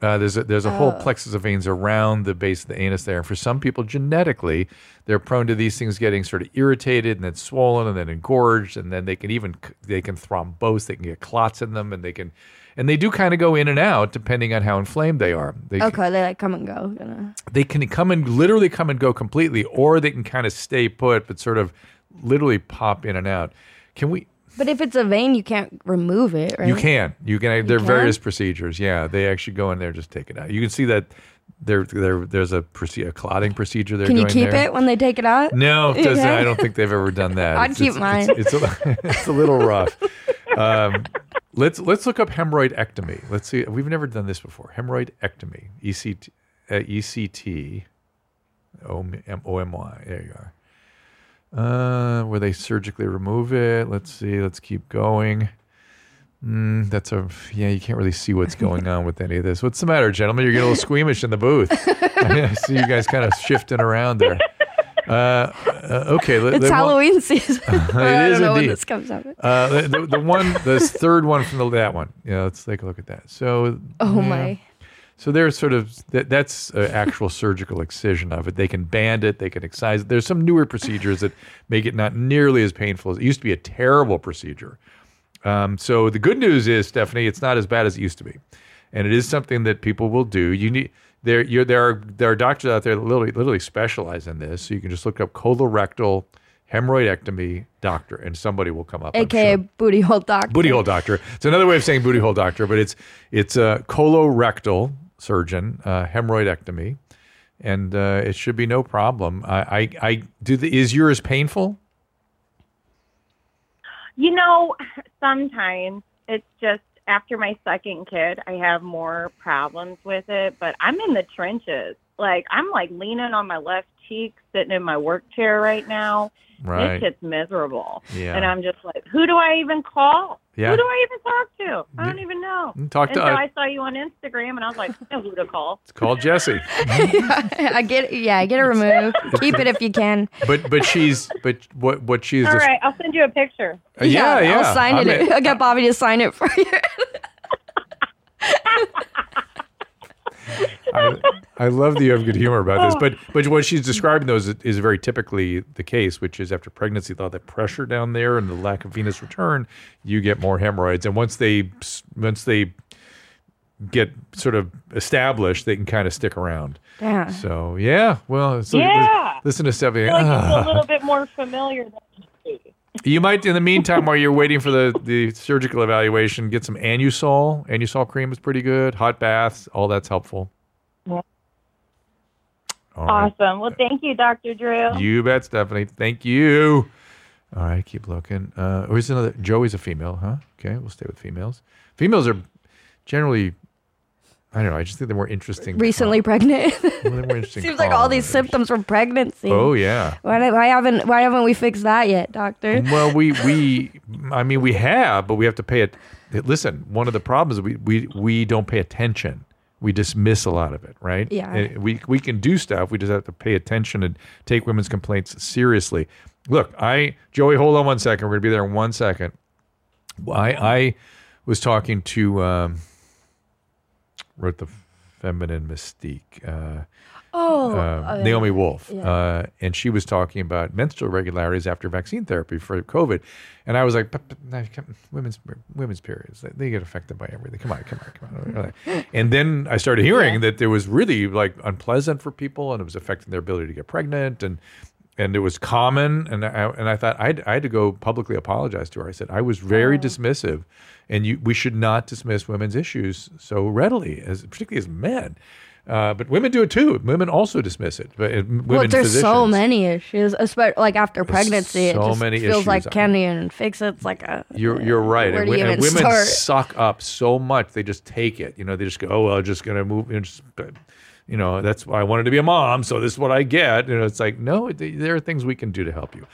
uh, there's a, there's a whole Oh. plexus of veins around the base of the anus there. And for some people, genetically, they're prone to these things getting sort of irritated and then swollen and then engorged, and then they can even they can thrombose. They can get clots in them, and they can and they do kind of go in and out depending on how inflamed they are. They, okay, they like come and go. Gonna- they can come and literally come and go completely, or they can kind of stay put, but sort of literally pop in and out. Can we? But if it's a vein, you can't remove it, right? You can. You can. There are can? various procedures. Yeah, they actually go in there, just take it out. You can see that there, there, there's a, proce- a clotting procedure. They're Can you keep there. it when they take it out? No, it doesn't. I don't think they've ever done that. I'd keep it's, mine. It's, it's, a, it's a little rough. Um, let's let's look up hemorrhoidectomy. Let's see. We've never done this before. Hemorrhoidectomy. ECT. Uh, ECT. O M O M Y. There you are. Uh, where they surgically remove it. Let's see. Let's keep going. Mm, that's a yeah. You can't really see what's going on with any of this. What's the matter, gentlemen? You're getting a little squeamish in the booth. I see you guys kind of shifting around there. Uh, uh, okay, let- It's Halloween season. I it don't know when indeed. this comes out. Uh, the, the, the one, this third one from the that one. Yeah, let's take a look at that. So, Oh yeah. my. So there's sort of that, that's an actual surgical excision of it. They can band it, they can excise it. There's some newer procedures that make it not nearly as painful as it used to be. A terrible procedure. Um, so the good news is, Stephanie, it's not as bad as it used to be, and it is something that people will do. You need there. You're, there are there are doctors out there that literally literally specialize in this. So you can just look up colorectal hemorrhoidectomy doctor, and somebody will come up. AKA sure. booty hole doctor. Booty hole doctor. It's another way of saying booty hole doctor, but it's it's a colorectal surgeon, uh, hemorrhoidectomy, and uh, it should be no problem. I I, I do. The, is yours painful? You know, sometimes it's just after my second kid, I have more problems with it, but I'm in the trenches. Like, I'm like leaning on my left cheek, sitting in my work chair right now. Right. This shit's miserable. Yeah. And I'm just like, who do I even call? Yeah. Who do I even talk to? I don't even know. Talk to- Until I saw you on Instagram, and I was like, I know who to call. It's called Jesse. I get yeah, I get it removed. Keep it if you can. But but she's but what what she's All just, right, I'll send you a picture. Uh, yeah yeah. I'll sign I it. mean- I'll get Bobby to sign it for you. I, I love that you have good humor about this, but but what she's describing though is, is very typically the case, which is after pregnancy, all that pressure down there and the lack of venous return, you get more hemorrhoids, and once they once they get sort of established, they can kind of stick around. Yeah. So yeah, well, so Yeah. listen to Stephanie. I feel like it's Ah. a little bit more familiar than it used to be. You might, in the meantime, while you're waiting for the, the surgical evaluation, get some Anusol. Anusol cream is pretty good. Hot baths, all that's helpful. Yeah. All right. Awesome. Well, thank you, Dr. Drew. You bet, Stephanie. Thank you. All right, keep looking. Uh, where's another? Joey's a female, huh? Okay, we'll stay with females. Females are generally, I don't know. I just think they're more interesting. Recently pregnant. Well, more interesting. Seems like all these symptoms from pregnancy. Oh yeah. Why, why haven't Why haven't we fixed that yet, doctor? Well, we we I mean we have, but we have to pay it. Listen, one of the problems is we we we don't pay attention. We dismiss a lot of it, right? Yeah. And we we can do stuff. We just have to pay attention and take women's complaints seriously. Look, I Joey, hold on one second. We're gonna be there in one second. I I was talking to um, wrote the feminine mystique. Uh, Oh, uh, oh, yeah. Naomi Wolf, Yeah. uh, and she was talking about menstrual irregularities after vaccine therapy for COVID, and I was like, but, but, women's women's periods they, they get affected by everything. Come on, come on, come on. and then I started hearing that it was really like unpleasant for people, and it was affecting their ability to get pregnant, and and it was common, and I and I thought I'd, I had to go publicly apologize to her. I said I was very dismissive, and you we should not dismiss women's issues so readily, as particularly as men. Uh, but women do it too. Women also dismiss it. But uh, women well, there's so many issues, especially like after pregnancy. so it just many feels like issues. candy and fix it's like a. You're you're right. Where and, do you and even women start? suck up so much. They just take it. You know, they just go, "Oh, well, I'm just gonna move." You know, just, you know, that's why I wanted to be a mom, so this is what I get. You know, it's like, no, there are things we can do to help you.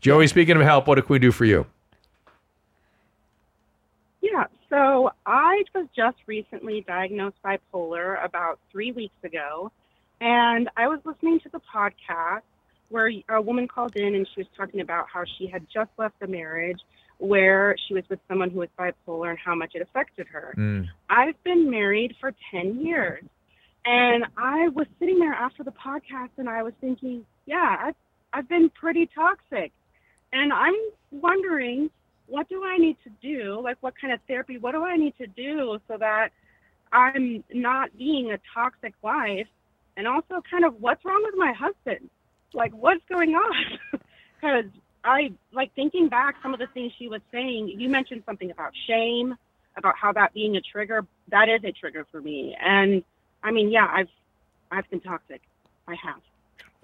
Joey, speaking of help, what can we do for you? Yeah, so I was just recently diagnosed bipolar about three weeks ago, and I was listening to the podcast where a woman called in and she was talking about how she had just left a marriage where she was with someone who was bipolar and how much it affected her. Mm. I've been married for 10 years. And I was sitting there after the podcast and I was thinking, yeah, I've, I've been pretty toxic. And I'm wondering, what do I need to do? Like, what kind of therapy? What do I need to do so that I'm not being a toxic wife? And also, kind of, what's wrong with my husband? Like, what's going on? Because I like thinking back some of the things she was saying. You mentioned something about shame, about how that being a trigger. That is a trigger for me. And I mean, yeah, I've I've been toxic. I have.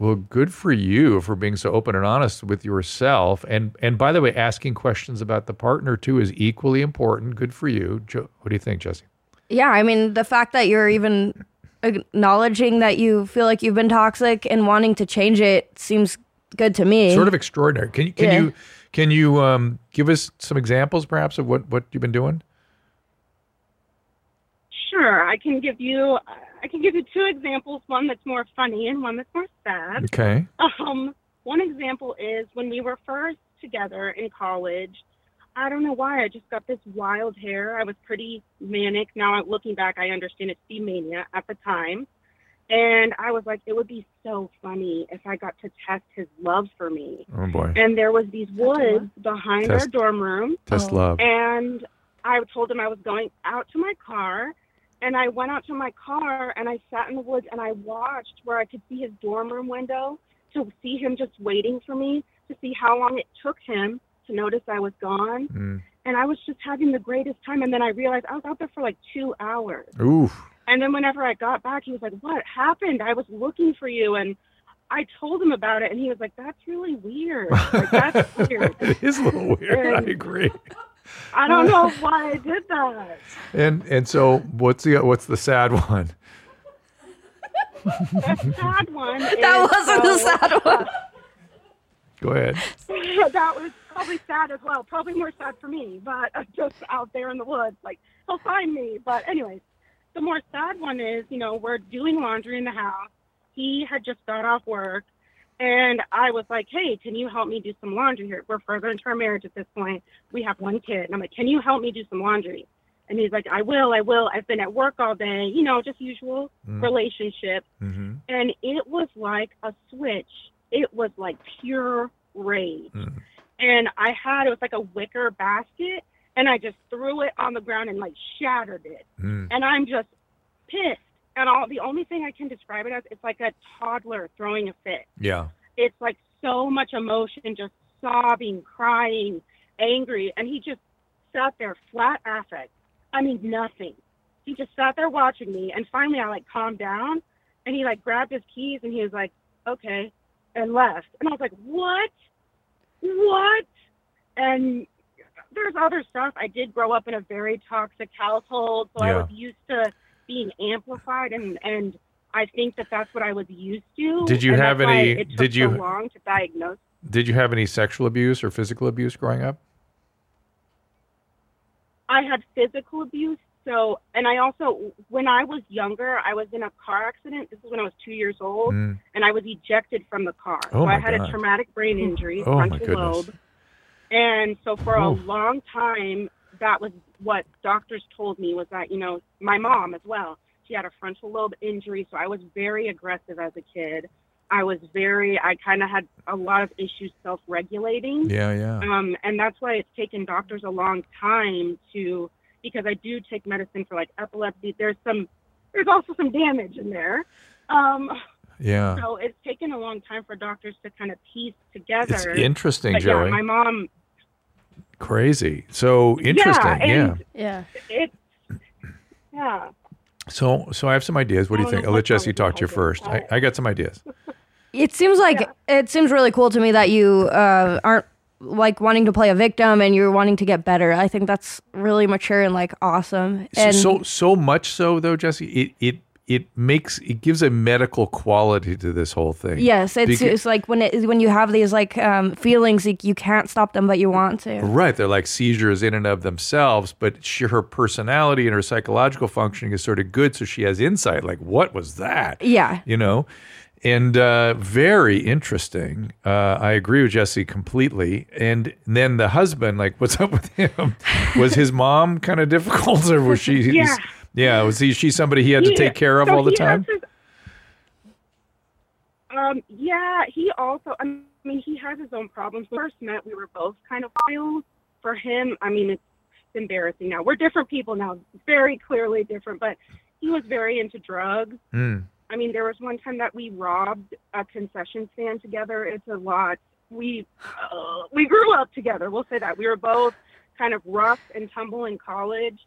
Well, good for you for being so open and honest with yourself. And and by the way, asking questions about the partner too is equally important. Good for you. Jo- what do you think, Jesse? Yeah, I mean, the fact that you're even acknowledging that you feel like you've been toxic and wanting to change it seems good to me. Sort of extraordinary. Can you can Yeah. you can you um, give us some examples, perhaps, of what what you've been doing? Sure, I can give you I can give you two examples, one that's more funny and one that's more sad. Okay. Um, one example is when we were first together in college. I don't know why I just got this wild hair. I was pretty manic. Now looking back, I understand it's the mania at the time. And I was like, it would be so funny if I got to test his love for me. Oh boy. And there was these woods behind our dorm room. Test love. And I told him I was going out to my car. And I went out to my car and I sat in the woods and I watched where I could see his dorm room window to see him just waiting for me to see how long it took him to notice I was gone. Mm. And I was just having the greatest time. And then I realized I was out there for like two hours. Ooh. And then whenever I got back, he was like, What happened? I was looking for you. And I told him about it. And he was like, That's really weird. Like, that's weird. it is a little weird. I agree. I don't know why I did that. And and so what's the what's the sad one? The sad one. That is, wasn't the so- sad one. Go ahead. that was probably sad as well. Probably more sad for me, but uh, just out there in the woods, like he'll find me. But anyways, the more sad one is, you know, we're doing laundry in the house. He had just got off work, and I was like, "Hey, can you help me do some laundry here? We're further into our marriage at this point. We have one kid, and I'm like, "Can you help me do some laundry?" And he's like, "I will, I will. I've been at work all day. You know, just usual Mm. relationship." Mm-hmm. and it was like a switch. It was like pure rage. Mm. And I had it was like a wicker basket, and I just threw it on the ground and like shattered it. Mm. And I'm just pissed. And all the only thing I can describe it as it's like a toddler throwing a fit. Yeah. It's like so much emotion, just sobbing, crying, angry, and he just sat there flat affect. I mean nothing. He just sat there watching me, and finally I like calmed down, and he like grabbed his keys and he was like, "Okay," and left. And I was like, "What? What?" And there's other stuff. I did grow up in a very toxic household, so I was used to being amplified, and and I think that that's what I was used to. Did you have any- did you- so long to diagnose? Did you have any sexual abuse or physical abuse growing up? I had physical abuse. So, and I also, when I was younger, I was in a car accident. This is when I was two years old, Mm. and I was ejected from the car. Oh so I had God. a traumatic brain injury, Oh my frontal goodness. lobe. And so for a long time, that was what doctors told me was that, you know, my mom as well, she had a frontal lobe injury. So I was very aggressive as a kid. I was very, I kind of had a lot of issues self regulating. Yeah, yeah. Um, and that's why it's taken doctors a long time to, because I do take medicine for like epilepsy. There's some, there's also some damage in there. Um, Yeah. so it's taken a long time for doctors to kind of piece together. It's interesting, But Joey. Yeah, my mom, Crazy. So interesting. Yeah, Yeah. Yeah. it, yeah. So so I have some ideas. What do you think? I'll let Jesse talk to you first. I, I got some ideas. It seems like it seems really cool to me that you uh, aren't like wanting to play a victim and you're wanting to get better. I think that's really mature and like awesome. And so so much so though, Jesse, it it it makes it gives a medical quality to this whole thing. yes, it's, Beca- it's like when it when you have these like um, feelings, like, you can't stop them, but you want to. Right, they're like seizures in and of themselves, but she, her personality and her psychological functioning is sort of good, so she has insight. Like, what was that? Yeah. you know, and uh, very interesting. Uh, I agree with Jesse completely. And then the husband, like, what's up with him? Was his mom kind of difficult, or was she? Yeah. Yeah. Was he? She somebody he had to take care of so all the time. his- um, yeah, he also, I mean, he has his own problems. When we first met, we were both kind of wild. For him, I mean, it's embarrassing now. We're different people now, very clearly different, but he was very into drugs. Mm. I mean, there was one time that we robbed a concession stand together. It's a lot. We uh, we grew up together. We'll say that we were both kind of rough and tumble in college,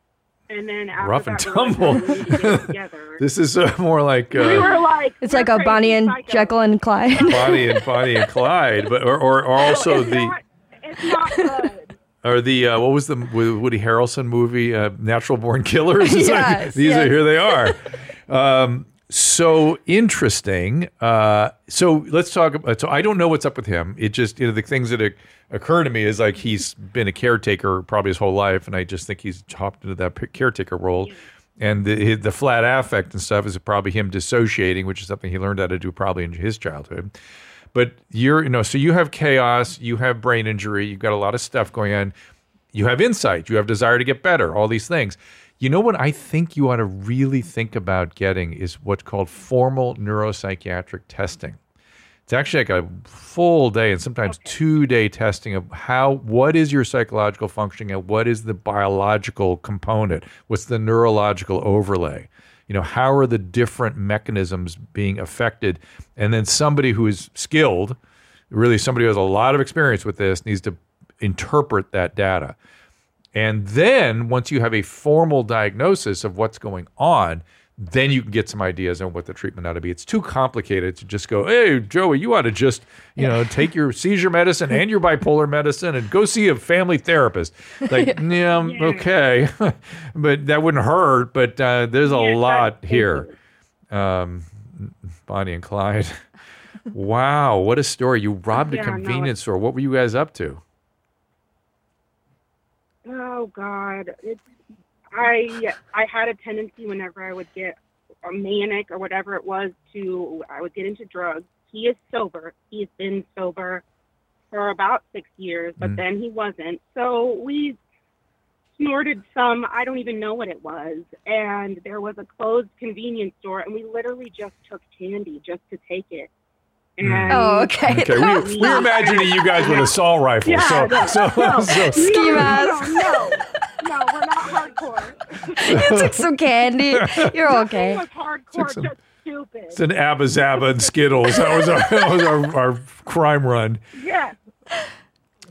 and then after Rough and that, like, tumble. We need to get together. this is uh, more like uh, we were like, It's like a Bonnie and psychos. Jekyll and Clyde. Bonnie and Bonnie and Clyde, but or, or, or also it's the Not, it's not good. or the uh, what was the Woody Harrelson movie, uh, Natural Born Killers? It's like, Yes, these are here they are. Um, so interesting. Uh, so let's talk about. So I don't know what's up with him. It just you know the things that occur to me is like he's been a caretaker probably his whole life, and I just think he's hopped into that caretaker role. And the, the flat affect and stuff is probably him dissociating, which is something he learned how to do probably in his childhood. But you're, you know, so you have chaos, you have brain injury, you've got a lot of stuff going on. You have insight, you have desire to get better, all these things. You know what I think you ought to really think about getting is what's called formal neuropsychiatric testing. It's actually like a full day and sometimes two day testing of how what is your psychological functioning and what is the biological component? What's the neurological overlay? You know, how are the different mechanisms being affected? And then somebody who is skilled, really somebody who has a lot of experience with this, needs to interpret that data. And then once you have a formal diagnosis of what's going on, then you can get some ideas on what the treatment ought to be. It's too complicated to just go, hey, Joey, you ought to just, you know, take your seizure medicine and your bipolar medicine and go see a family therapist. Like, yeah, okay. but that wouldn't hurt. But uh, there's a lot here. Um, Bonnie and Clyde. wow, what a story. You robbed a Yeah, no, convenience store. What were you guys up to? Oh God, it's I I had a tendency whenever I would get a manic or whatever it was to I would get into drugs. He is sober. He's been sober for about six years, but Mm. then he wasn't. So we snorted some. I don't even know what it was, and there was a closed convenience store, and we literally just took candy just to take it. And Oh, okay. Okay, we, we're imagining you guys with assault rifles. Yeah, so, no, so, no. so, Ski no, mask. No, no, no, we're not hardcore. you took some candy. You're Nothing okay. was hardcore, Took some- just stupid. it's an Abba Zaba and Skittles. That was our, that was our, our crime run. Yes.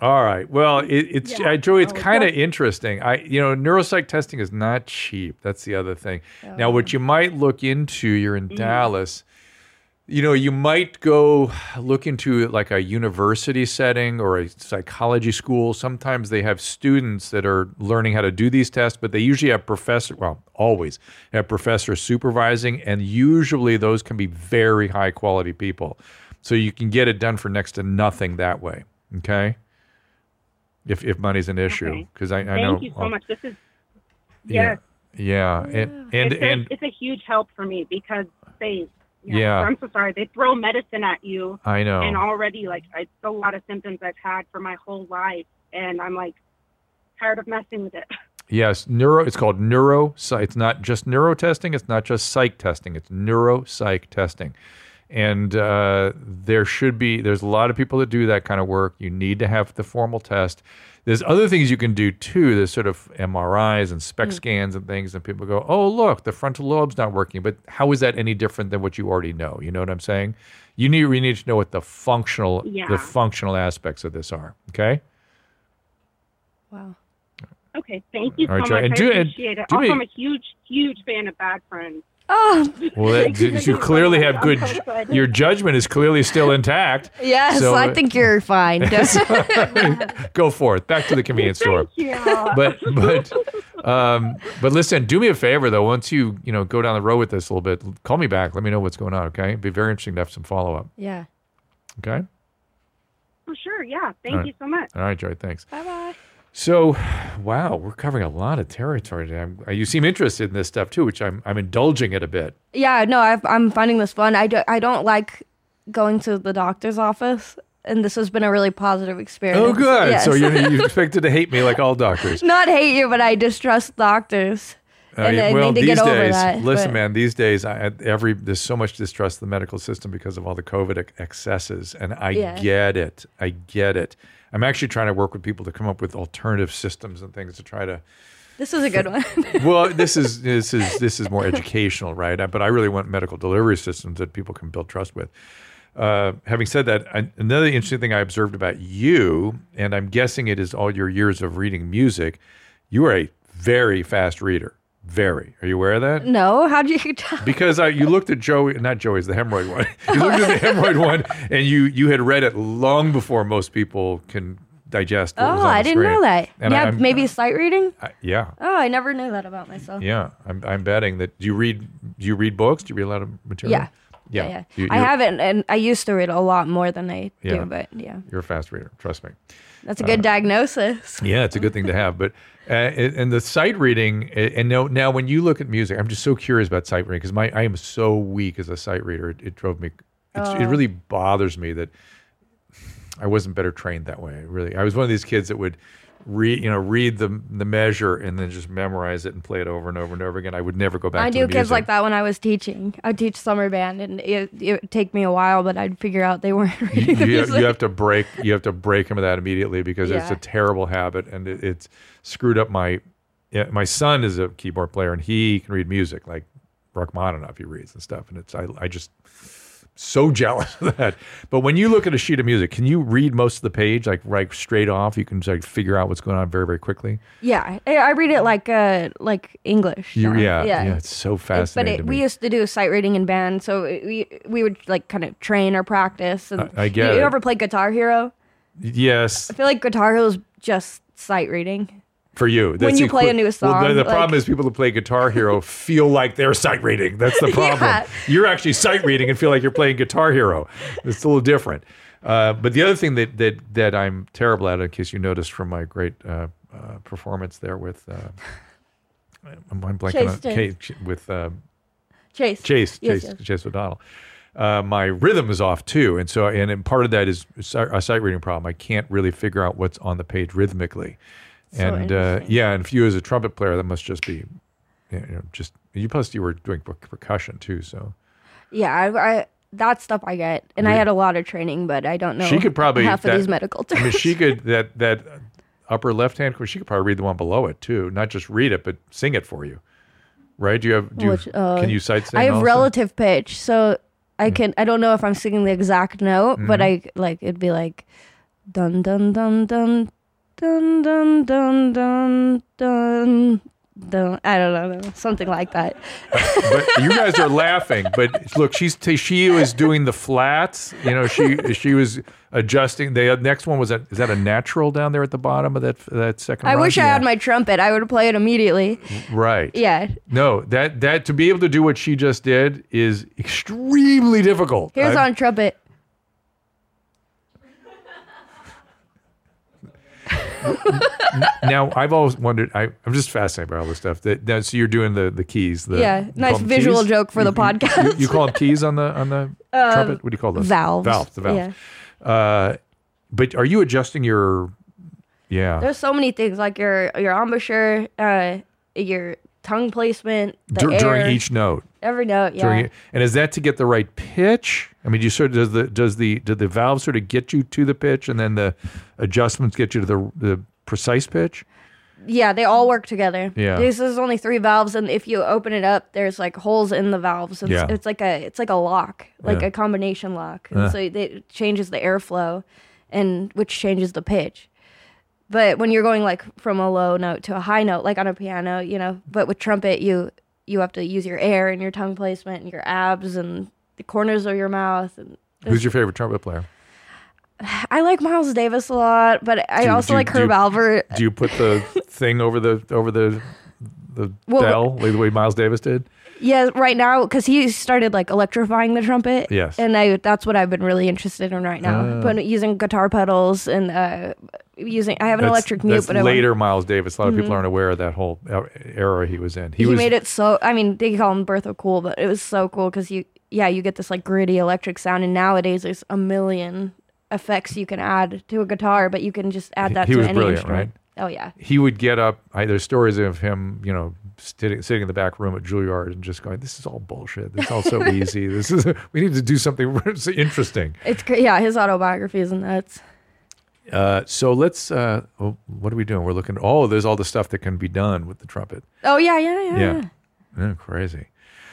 All right. Well, it, it's Yeah, uh, Joey. It's kind of that's- interesting. I, you know, neuropsych testing is not cheap. That's the other thing. Now, what you might look into, you're in Dallas. You know, you might go look into like a university setting or a psychology school. Sometimes they have students that are learning how to do these tests, but they usually have professor, well, always have professors supervising, and usually those can be very high quality people. So you can get it done for next to nothing that way. Okay. If if money's an issue, Okay. because I, I Thank know. you so much. This is Yeah. yes. Yeah. And and it's, a, and it's a huge help for me because they. Yeah. I'm so sorry. They throw medicine at you. I know. And already, like, it's a lot of symptoms I've had for my whole life, and I'm like tired of messing with it. Yes, neuro. It's called neuro. It's not just neuro testing. It's not just psych testing. It's neuro psych testing, and uh, there should be. There's a lot of people that do that kind of work. You need to have the formal test. There's other things you can do too. There's sort of MRIs and SPECT mm. scans and things, and people go, "Oh, look, the frontal lobe's not working." But how is that any different than what you already know? You know what I'm saying? You need we need to know what the functional Yeah. the functional aspects of this are. Okay. Wow. Okay, thank you All right, so Joy, much. and I do- and appreciate it. Also, me- oh, I'm a huge, huge fan of Bad Friends. Oh, Well, that, you. you clearly have good. Your judgment is clearly still intact. yes. So, I think you're fine. Go forth. Back to the convenience store. Thank you. But but um, but listen. Do me a favor though. Once you you know go down the road with this a little bit, call me back. Let me know what's going on. Okay. It'd be very interesting to have some follow up. yeah. Okay. For sure, yeah. Thank All right. you so much. All right, Joy. Thanks. Bye bye. So, wow, we're covering a lot of territory today. I'm, uh, you seem interested in this stuff too, which I'm I'm indulging it a bit. Yeah. No, I've, I'm finding this fun. I, do, I don't like going to the doctor's office, and this has been a really positive experience. Oh, good. Yes. So you you expected to hate me like all doctors. not hate you, but I distrust doctors. And Uh, I well, need to these get over days, that. listen, but- man. These days, I, I- every there's so much distrust in the medical system because of all the COVID ex- excesses, and I Yeah. get it. I get it. I'm actually trying to work with people to come up with alternative systems and things to try to. This is a good one. Well, this is this is this is more educational, right? But I really want medical delivery systems that people can build trust with. Uh, having said that, I, another interesting thing I observed about you, and I'm guessing it is all your years of reading music, you are a very fast reader. Very. Are you aware of that? no, how'd you tell? because I, you looked at Joey, not Joey's the hemorrhoid one. You looked at the hemorrhoid one, and you you had read it long before most people can digest. Oh, I didn't screen. know that. And yeah, I'm- maybe sight reading. I, yeah, Oh, I never knew that about myself. yeah. I'm I'm betting that. Do you read? Do you read books? Do you read a lot of material? Yeah. Yeah. yeah. You- I haven't, and I used to read a lot more than I Yeah. do. But yeah, You're a fast reader. Trust me. that's a good Uh, diagnosis. Yeah, it's a good thing to have. But uh, and and the sight reading, and now, now when you look at music, I'm just so curious about sight reading because my I am so weak as a sight reader. It, it drove me. It's, It Oh. really bothers me that I wasn't better trained that way. Really, I was one of these kids that would read, you know, read the the measure and then just memorize it and play it over and over and over again. I would never go back. I to knew kids like that when I was teaching. I'd teach summer band, and it it would take me a while, but I'd figure out they weren't you, reading the you, music. you have to break you have to break them of that immediately because it's a terrible habit and it, it's screwed up my yeah, my son is a keyboard player and he can read music like Rachmaninoff he reads and stuff and it's I, I just so jealous of that but when you look at a sheet of music can you read most of the page like right straight off you can just like figure out what's going on very very quickly yeah, I, read it like uh like English. you, so, yeah, yeah it's so It- fascinating but it, we used to do sight reading in band, so it, we we would like kind of train or practice. And I- I get you, it. you ever play Guitar Hero? yes I feel like Guitar Hero is just sight reading. For you, That's you the play a new Well, the, song, the like- problem is people who play Guitar Hero feel like they're sight reading. That's the problem. Yeah. You're actually sight reading and feel like you're playing Guitar Hero. It's a little different. Uh, but the other thing that that that I'm terrible at, in case you noticed from my great uh, uh, performance there with, uh, I'm, I'm blanking Chase on. Kate, with uh, Chase. Chase, Yes, Chase, yes. Chase O'Donnell. Uh, my rhythm is off too, and so and, and part of that is a sight reading problem. I can't really figure out what's on the page rhythmically, So and uh, yeah, and for you as a trumpet player, that must just be, you know, just you. Plus, you were doing per- percussion too, so Yeah, I, I that stuff I get, and I had a lot of training, but I don't know. she could probably half that- of these medical terms. I mean, she could that that upper left hand. She could probably read the one below it too, not just read it, but sing it for you. Right? Do you have? Do you, Which, uh, can you sight sing? I have also? relative pitch, so I can. I don't know if I'm singing the exact note, but I like it'd be like dun dun dun dun dun dun dun dun dun dun. I don't know, something like that. but you guys are laughing. But look, she's she was doing the flats. You know, she she was adjusting. The uh, next one was that is that a natural down there at the bottom of that that second? I wish I had my trumpet. I would play it immediately. right. Yeah. No, that that to be able to do what she just did is extremely difficult. Here's I- on trumpet. Now I've always wondered. I, I'm just fascinated by all this stuff. That, that so you're doing the the keys. The, Yeah, nice visual keys? joke for the You- you- podcast. You, you call them keys on the on the Um, trumpet. What do you call those? valves. Valves. The valves. Uh, but are you adjusting your? Yeah. There's so many things like your your embouchure, uh, your tongue placement, the Dur- during each note. every note. Yeah. During and is that to get the right pitch? I mean, you sort of does the does the do the valve sort of get you to the pitch, and then the adjustments get you to the the precise pitch? Yeah, they all work together. Yeah. This is only three valves, and if you open it up, there's like holes in the valves. It's, Yeah. it's like a it's like a lock, like Yeah. a combination lock. And Uh. So it- it changes the airflow, and which changes the pitch. But when you're going like from a low note to a high note, like on a piano, you know, but with trumpet, you you have to use your air and your tongue placement and your abs and the corners of your mouth. And Who's your favorite trumpet player? I like Miles Davis a lot, but I Do also do like do Herb Alpert. Do you put the thing over the over the the Well, bell like the way Miles Davis did? Yeah, right now because he started like electrifying the trumpet. Yes. and I that's what I've been really interested in right now. Ah. But using guitar pedals and uh, using I have an That's- electric mute, but later Miles Davis. A lot of people Mhm. aren't aware of that whole era he was in. He, was made it so. I mean, they call him Bertha Cool, but it was so cool because you, yeah, you get this like gritty electric sound, and nowadays there's a million effects you can add to a guitar, but you can just add that he to was any brilliant, instrument. Oh yeah. He would get up. I, there's stories of him, you know, sitting, sitting in the back room at Juilliard and just going, "This is all bullshit. This is all so easy. This is we need to do something interesting." It's yeah, his autobiography is nuts. Uh, so let's. Uh, well, what are we doing? We're looking. Oh, there's all the stuff that can be done with the trumpet. Oh yeah, yeah, yeah. Yeah. Oh, crazy.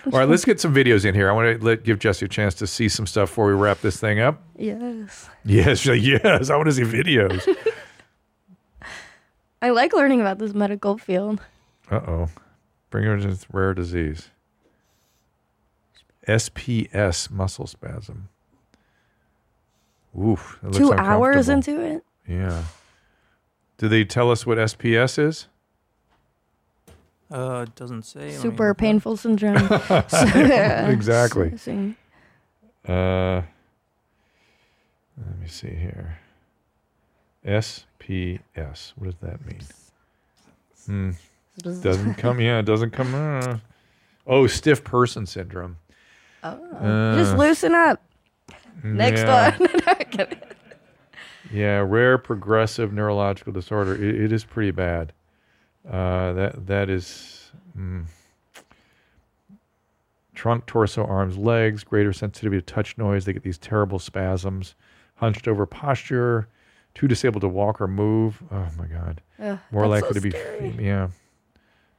All right, let's get some videos in here. I want to let give Jesse a chance to see some stuff before we wrap this thing up. Yes. Yes, like, yes, I want to see videos. I like learning about this medical field. uh oh, Bringer's rare disease. SPS muscle spasm. Oof. Two hours into it. Yeah. Do they tell us what SPS is? Uh, it doesn't say. Super look it painful syndrome. Exactly. Uh, let me see here. SPS. What does that mean? Hmm. Doesn't come. Yeah, it doesn't come. Uh. Oh, stiff person syndrome. Oh. Just loosen up. Next yeah. one. Yeah, rare progressive neurological disorder. It, it is pretty bad. Uh, that that is mm. trunk, torso, arms, legs, greater sensitivity to touch noise. They get these terrible spasms, hunched over posture, too disabled to walk or move. Oh my God. Ugh, More likely so to be scary. yeah.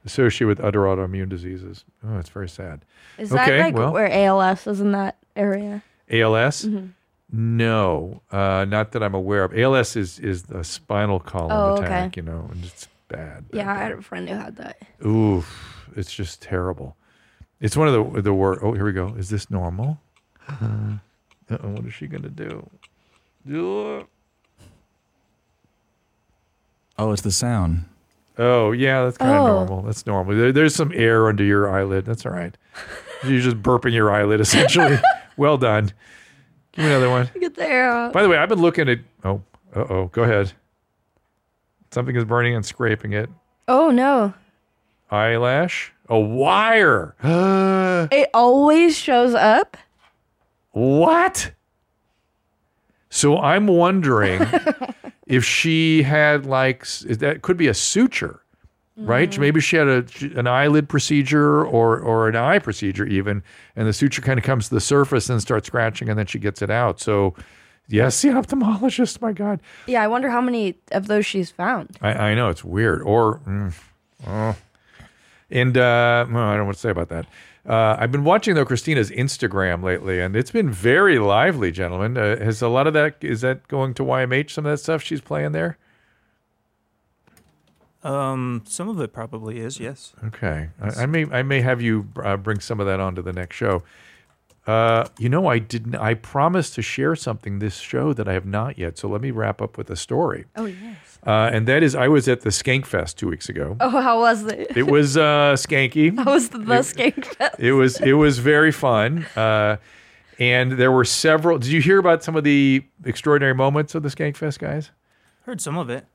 Associated with other autoimmune diseases. Oh, it's very sad. Is okay, that like well, where ALS is in that area? ALS? Mhm. No, uh, not that I'm aware of. ALS is is the spinal column Oh, okay. attack, you know, and it's bad. Yeah, I had a friend who had that. Oof, it's just terrible. It's one of the the word. Oh, here we go. Is this normal? Uh what is she gonna do? Do it. Oh, it's the sound. Oh yeah, that's kind of Oh. normal. That's normal. There, there's some air under your eyelid. That's all right. You're just burping your eyelid essentially. well done. Give me another one. Get the air out. By the way, I've been looking at. Oh, uh oh. Go ahead. Something is burning and scraping it. Oh no. Eyelash. A wire. It always shows up. What? So I'm wondering if she had like that could be a suture, right? Maybe she had a an eyelid procedure or or an eye procedure even, and the suture kind of comes to the surface and starts scratching, and then she gets it out. So, yes, the ophthalmologist. My God, Yeah, I wonder how many of those she's found. I, I know it's weird. Or, mm, oh. and uh, well, I don't know what to say about that. Uh, I've been watching though Christina's Instagram lately, and it's been very lively, gentlemen. Uh, has a lot of that is that going to YMH? Some of that stuff she's playing there. Um, some of it probably is, yes. Okay, I, I may I may have you uh, bring some of that on to the next show. Uh, you know, I didn't. I promised to share something this show that I have not yet. So let me wrap up with a story. Oh yes. Uh, and that is, I was at the Skank Fest two weeks ago. Oh, how was it? It was uh, skanky. How was the best skank fest? It was it was very fun. Uh, and there were several. Did you hear about some of the extraordinary moments of the Skank Fest, guys? Heard some of it.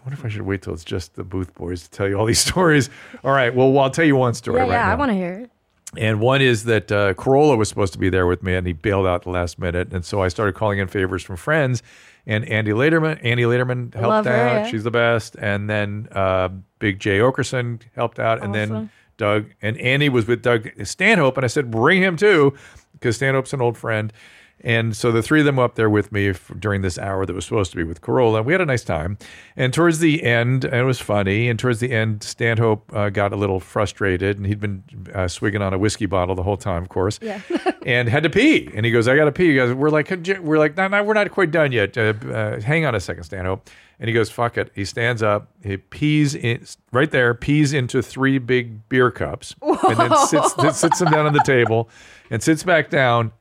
I wonder if I should wait till it's just the booth boys to tell you all these stories. All right. Well, I'll tell you one story yeah, right yeah, I want to hear it. And one is that uh, Carolla was supposed to be there with me, and he bailed out the last minute. And so I started calling in favors from friends. And Annie Lederman, Annie Lederman helped Love out. her, yeah. She's the best. And then uh, Big Jay Oakerson helped out. And then Doug and Andy was with Doug Stanhope, and I said bring him too because Stanhope's an old friend. And so the three of them were up there with me f- during this hour that was supposed to be with Carolla. We had a nice time. And towards the end, and it was funny. And towards the end, Stanhope uh, got a little frustrated, and he'd been uh, swigging on a whiskey bottle the whole time, of course. Yeah. and had to pee. And he goes, "I got to pee." He goes, "We're like, we're like, no, no, we're not quite done yet. Uh, uh, hang on a second, Stanhope." And he goes, "Fuck it." He stands up. He pees in right there. Pees into three big beer cups, and then sits then sits them down on the table, and sits back down,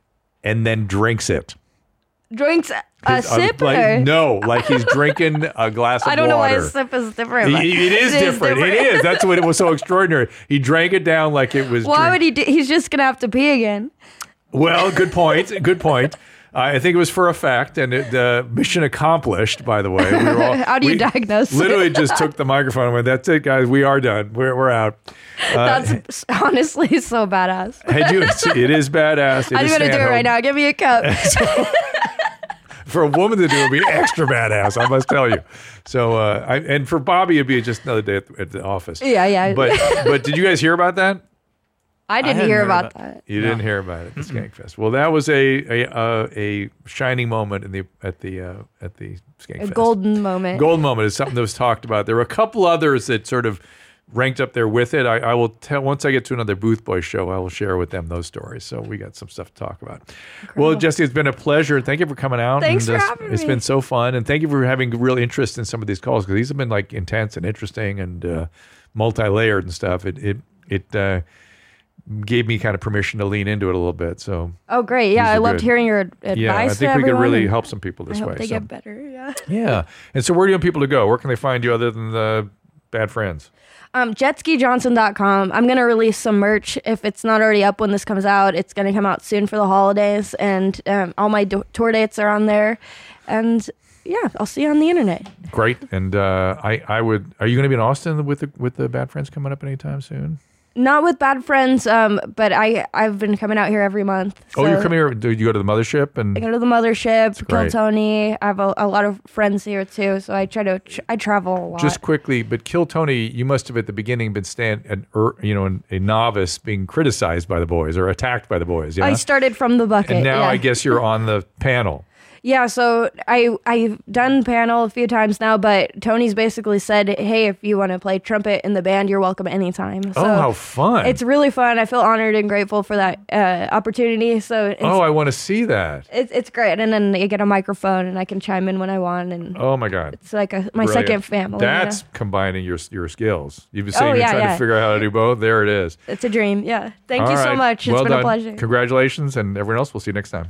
and then drinks it. Drinks a His- uh, sip? like, or- no, like he's drinking a glass of I don't know why water. a sip is different. but It- it is different. It is. That's what it was so extraordinary. He drank it down like it was. Why drink- would he? Do, he's just gonna have to pee again. Well, good point. Good point. I think it was for a fact, and it, uh, mission accomplished. By the way, we all, How do you diagnose it? Literally, just took the microphone and went, "That's it, guys. We are done. We're we're out." Uh, That's honestly so badass. had you? It is badass. It I'm gonna do it right now. Give me a cup. For a woman to do it, would be extra badass. I must tell you. So, uh, I, and for Bobby, it'd be just another day at the, at the office. Yeah, yeah. But but did you guys hear about that? I didn't hadn't hear about about- that. You didn't hear about it, the Skankfest. Well, that was a a uh, a shining moment in the at the uh, at the A Skankfest. golden moment. Golden moment is something that was talked about. There were a couple others that sort of ranked up there with it. I, I will tell once I get to another Booth Boy show, I will share with them those stories. So we got some stuff to talk about. Well, Jessie, it's been a pleasure. Thank you for coming out. Thanks and, for uh, having It's me. been so fun, and thank you for having real interest in some of these calls because these have been like intense and interesting and uh, multi-layered and stuff. It it it. Uh, Gave me kind of permission to lean into it a little bit, so Oh, great. Yeah, I loved good. hearing your advice. yeah, I think we could really help some people this I hope way. they so. get better. Yeah. Yeah. And so where do you want people to go? Where can they find you other than the Bad Friends? Um, jetskijohnson.com. I'm going to release some merch. If it's not already up when this comes out, it's going to come out soon for the holidays. And um, all my do- tour dates are on there. And yeah, I'll see you on the internet. Great. And uh, I, I would. Are you going to be in Austin with the with the Bad Friends coming up anytime soon? Not with bad friends, um, but I, I've been coming out here every month. oh, you're coming here. Do you go to the mothership and I go to the mothership, Kill. Tony. I have a, a lot of friends here too, so I try to tr- I travel a lot. Just quickly, but Kill Tony, you must have at the beginning been stand, an, er, you know, an, a novice being criticized by the boys or attacked by the boys. Yeah. I started from the bucket. and now yeah. I guess you're on the panel. Yeah, so I I've done panel a few times now, but Tony's basically said, "Hey, if you want to play trumpet in the band, you're welcome anytime." So oh, how fun! It's really fun. I feel honored and grateful for that uh, opportunity. So it's, oh, I want to see that. it's it's great, and then I get a microphone and I can chime in when I want, and Oh my God. it's like a, my Brilliant. second family. you know? That's combining your your skills. You've been saying Oh, you're yeah, trying yeah. to figure out how to do both. There it is. it's a dream. Yeah, thank All you so right. much. It's well been done. a pleasure. Congratulations, and everyone else. We'll see you next time.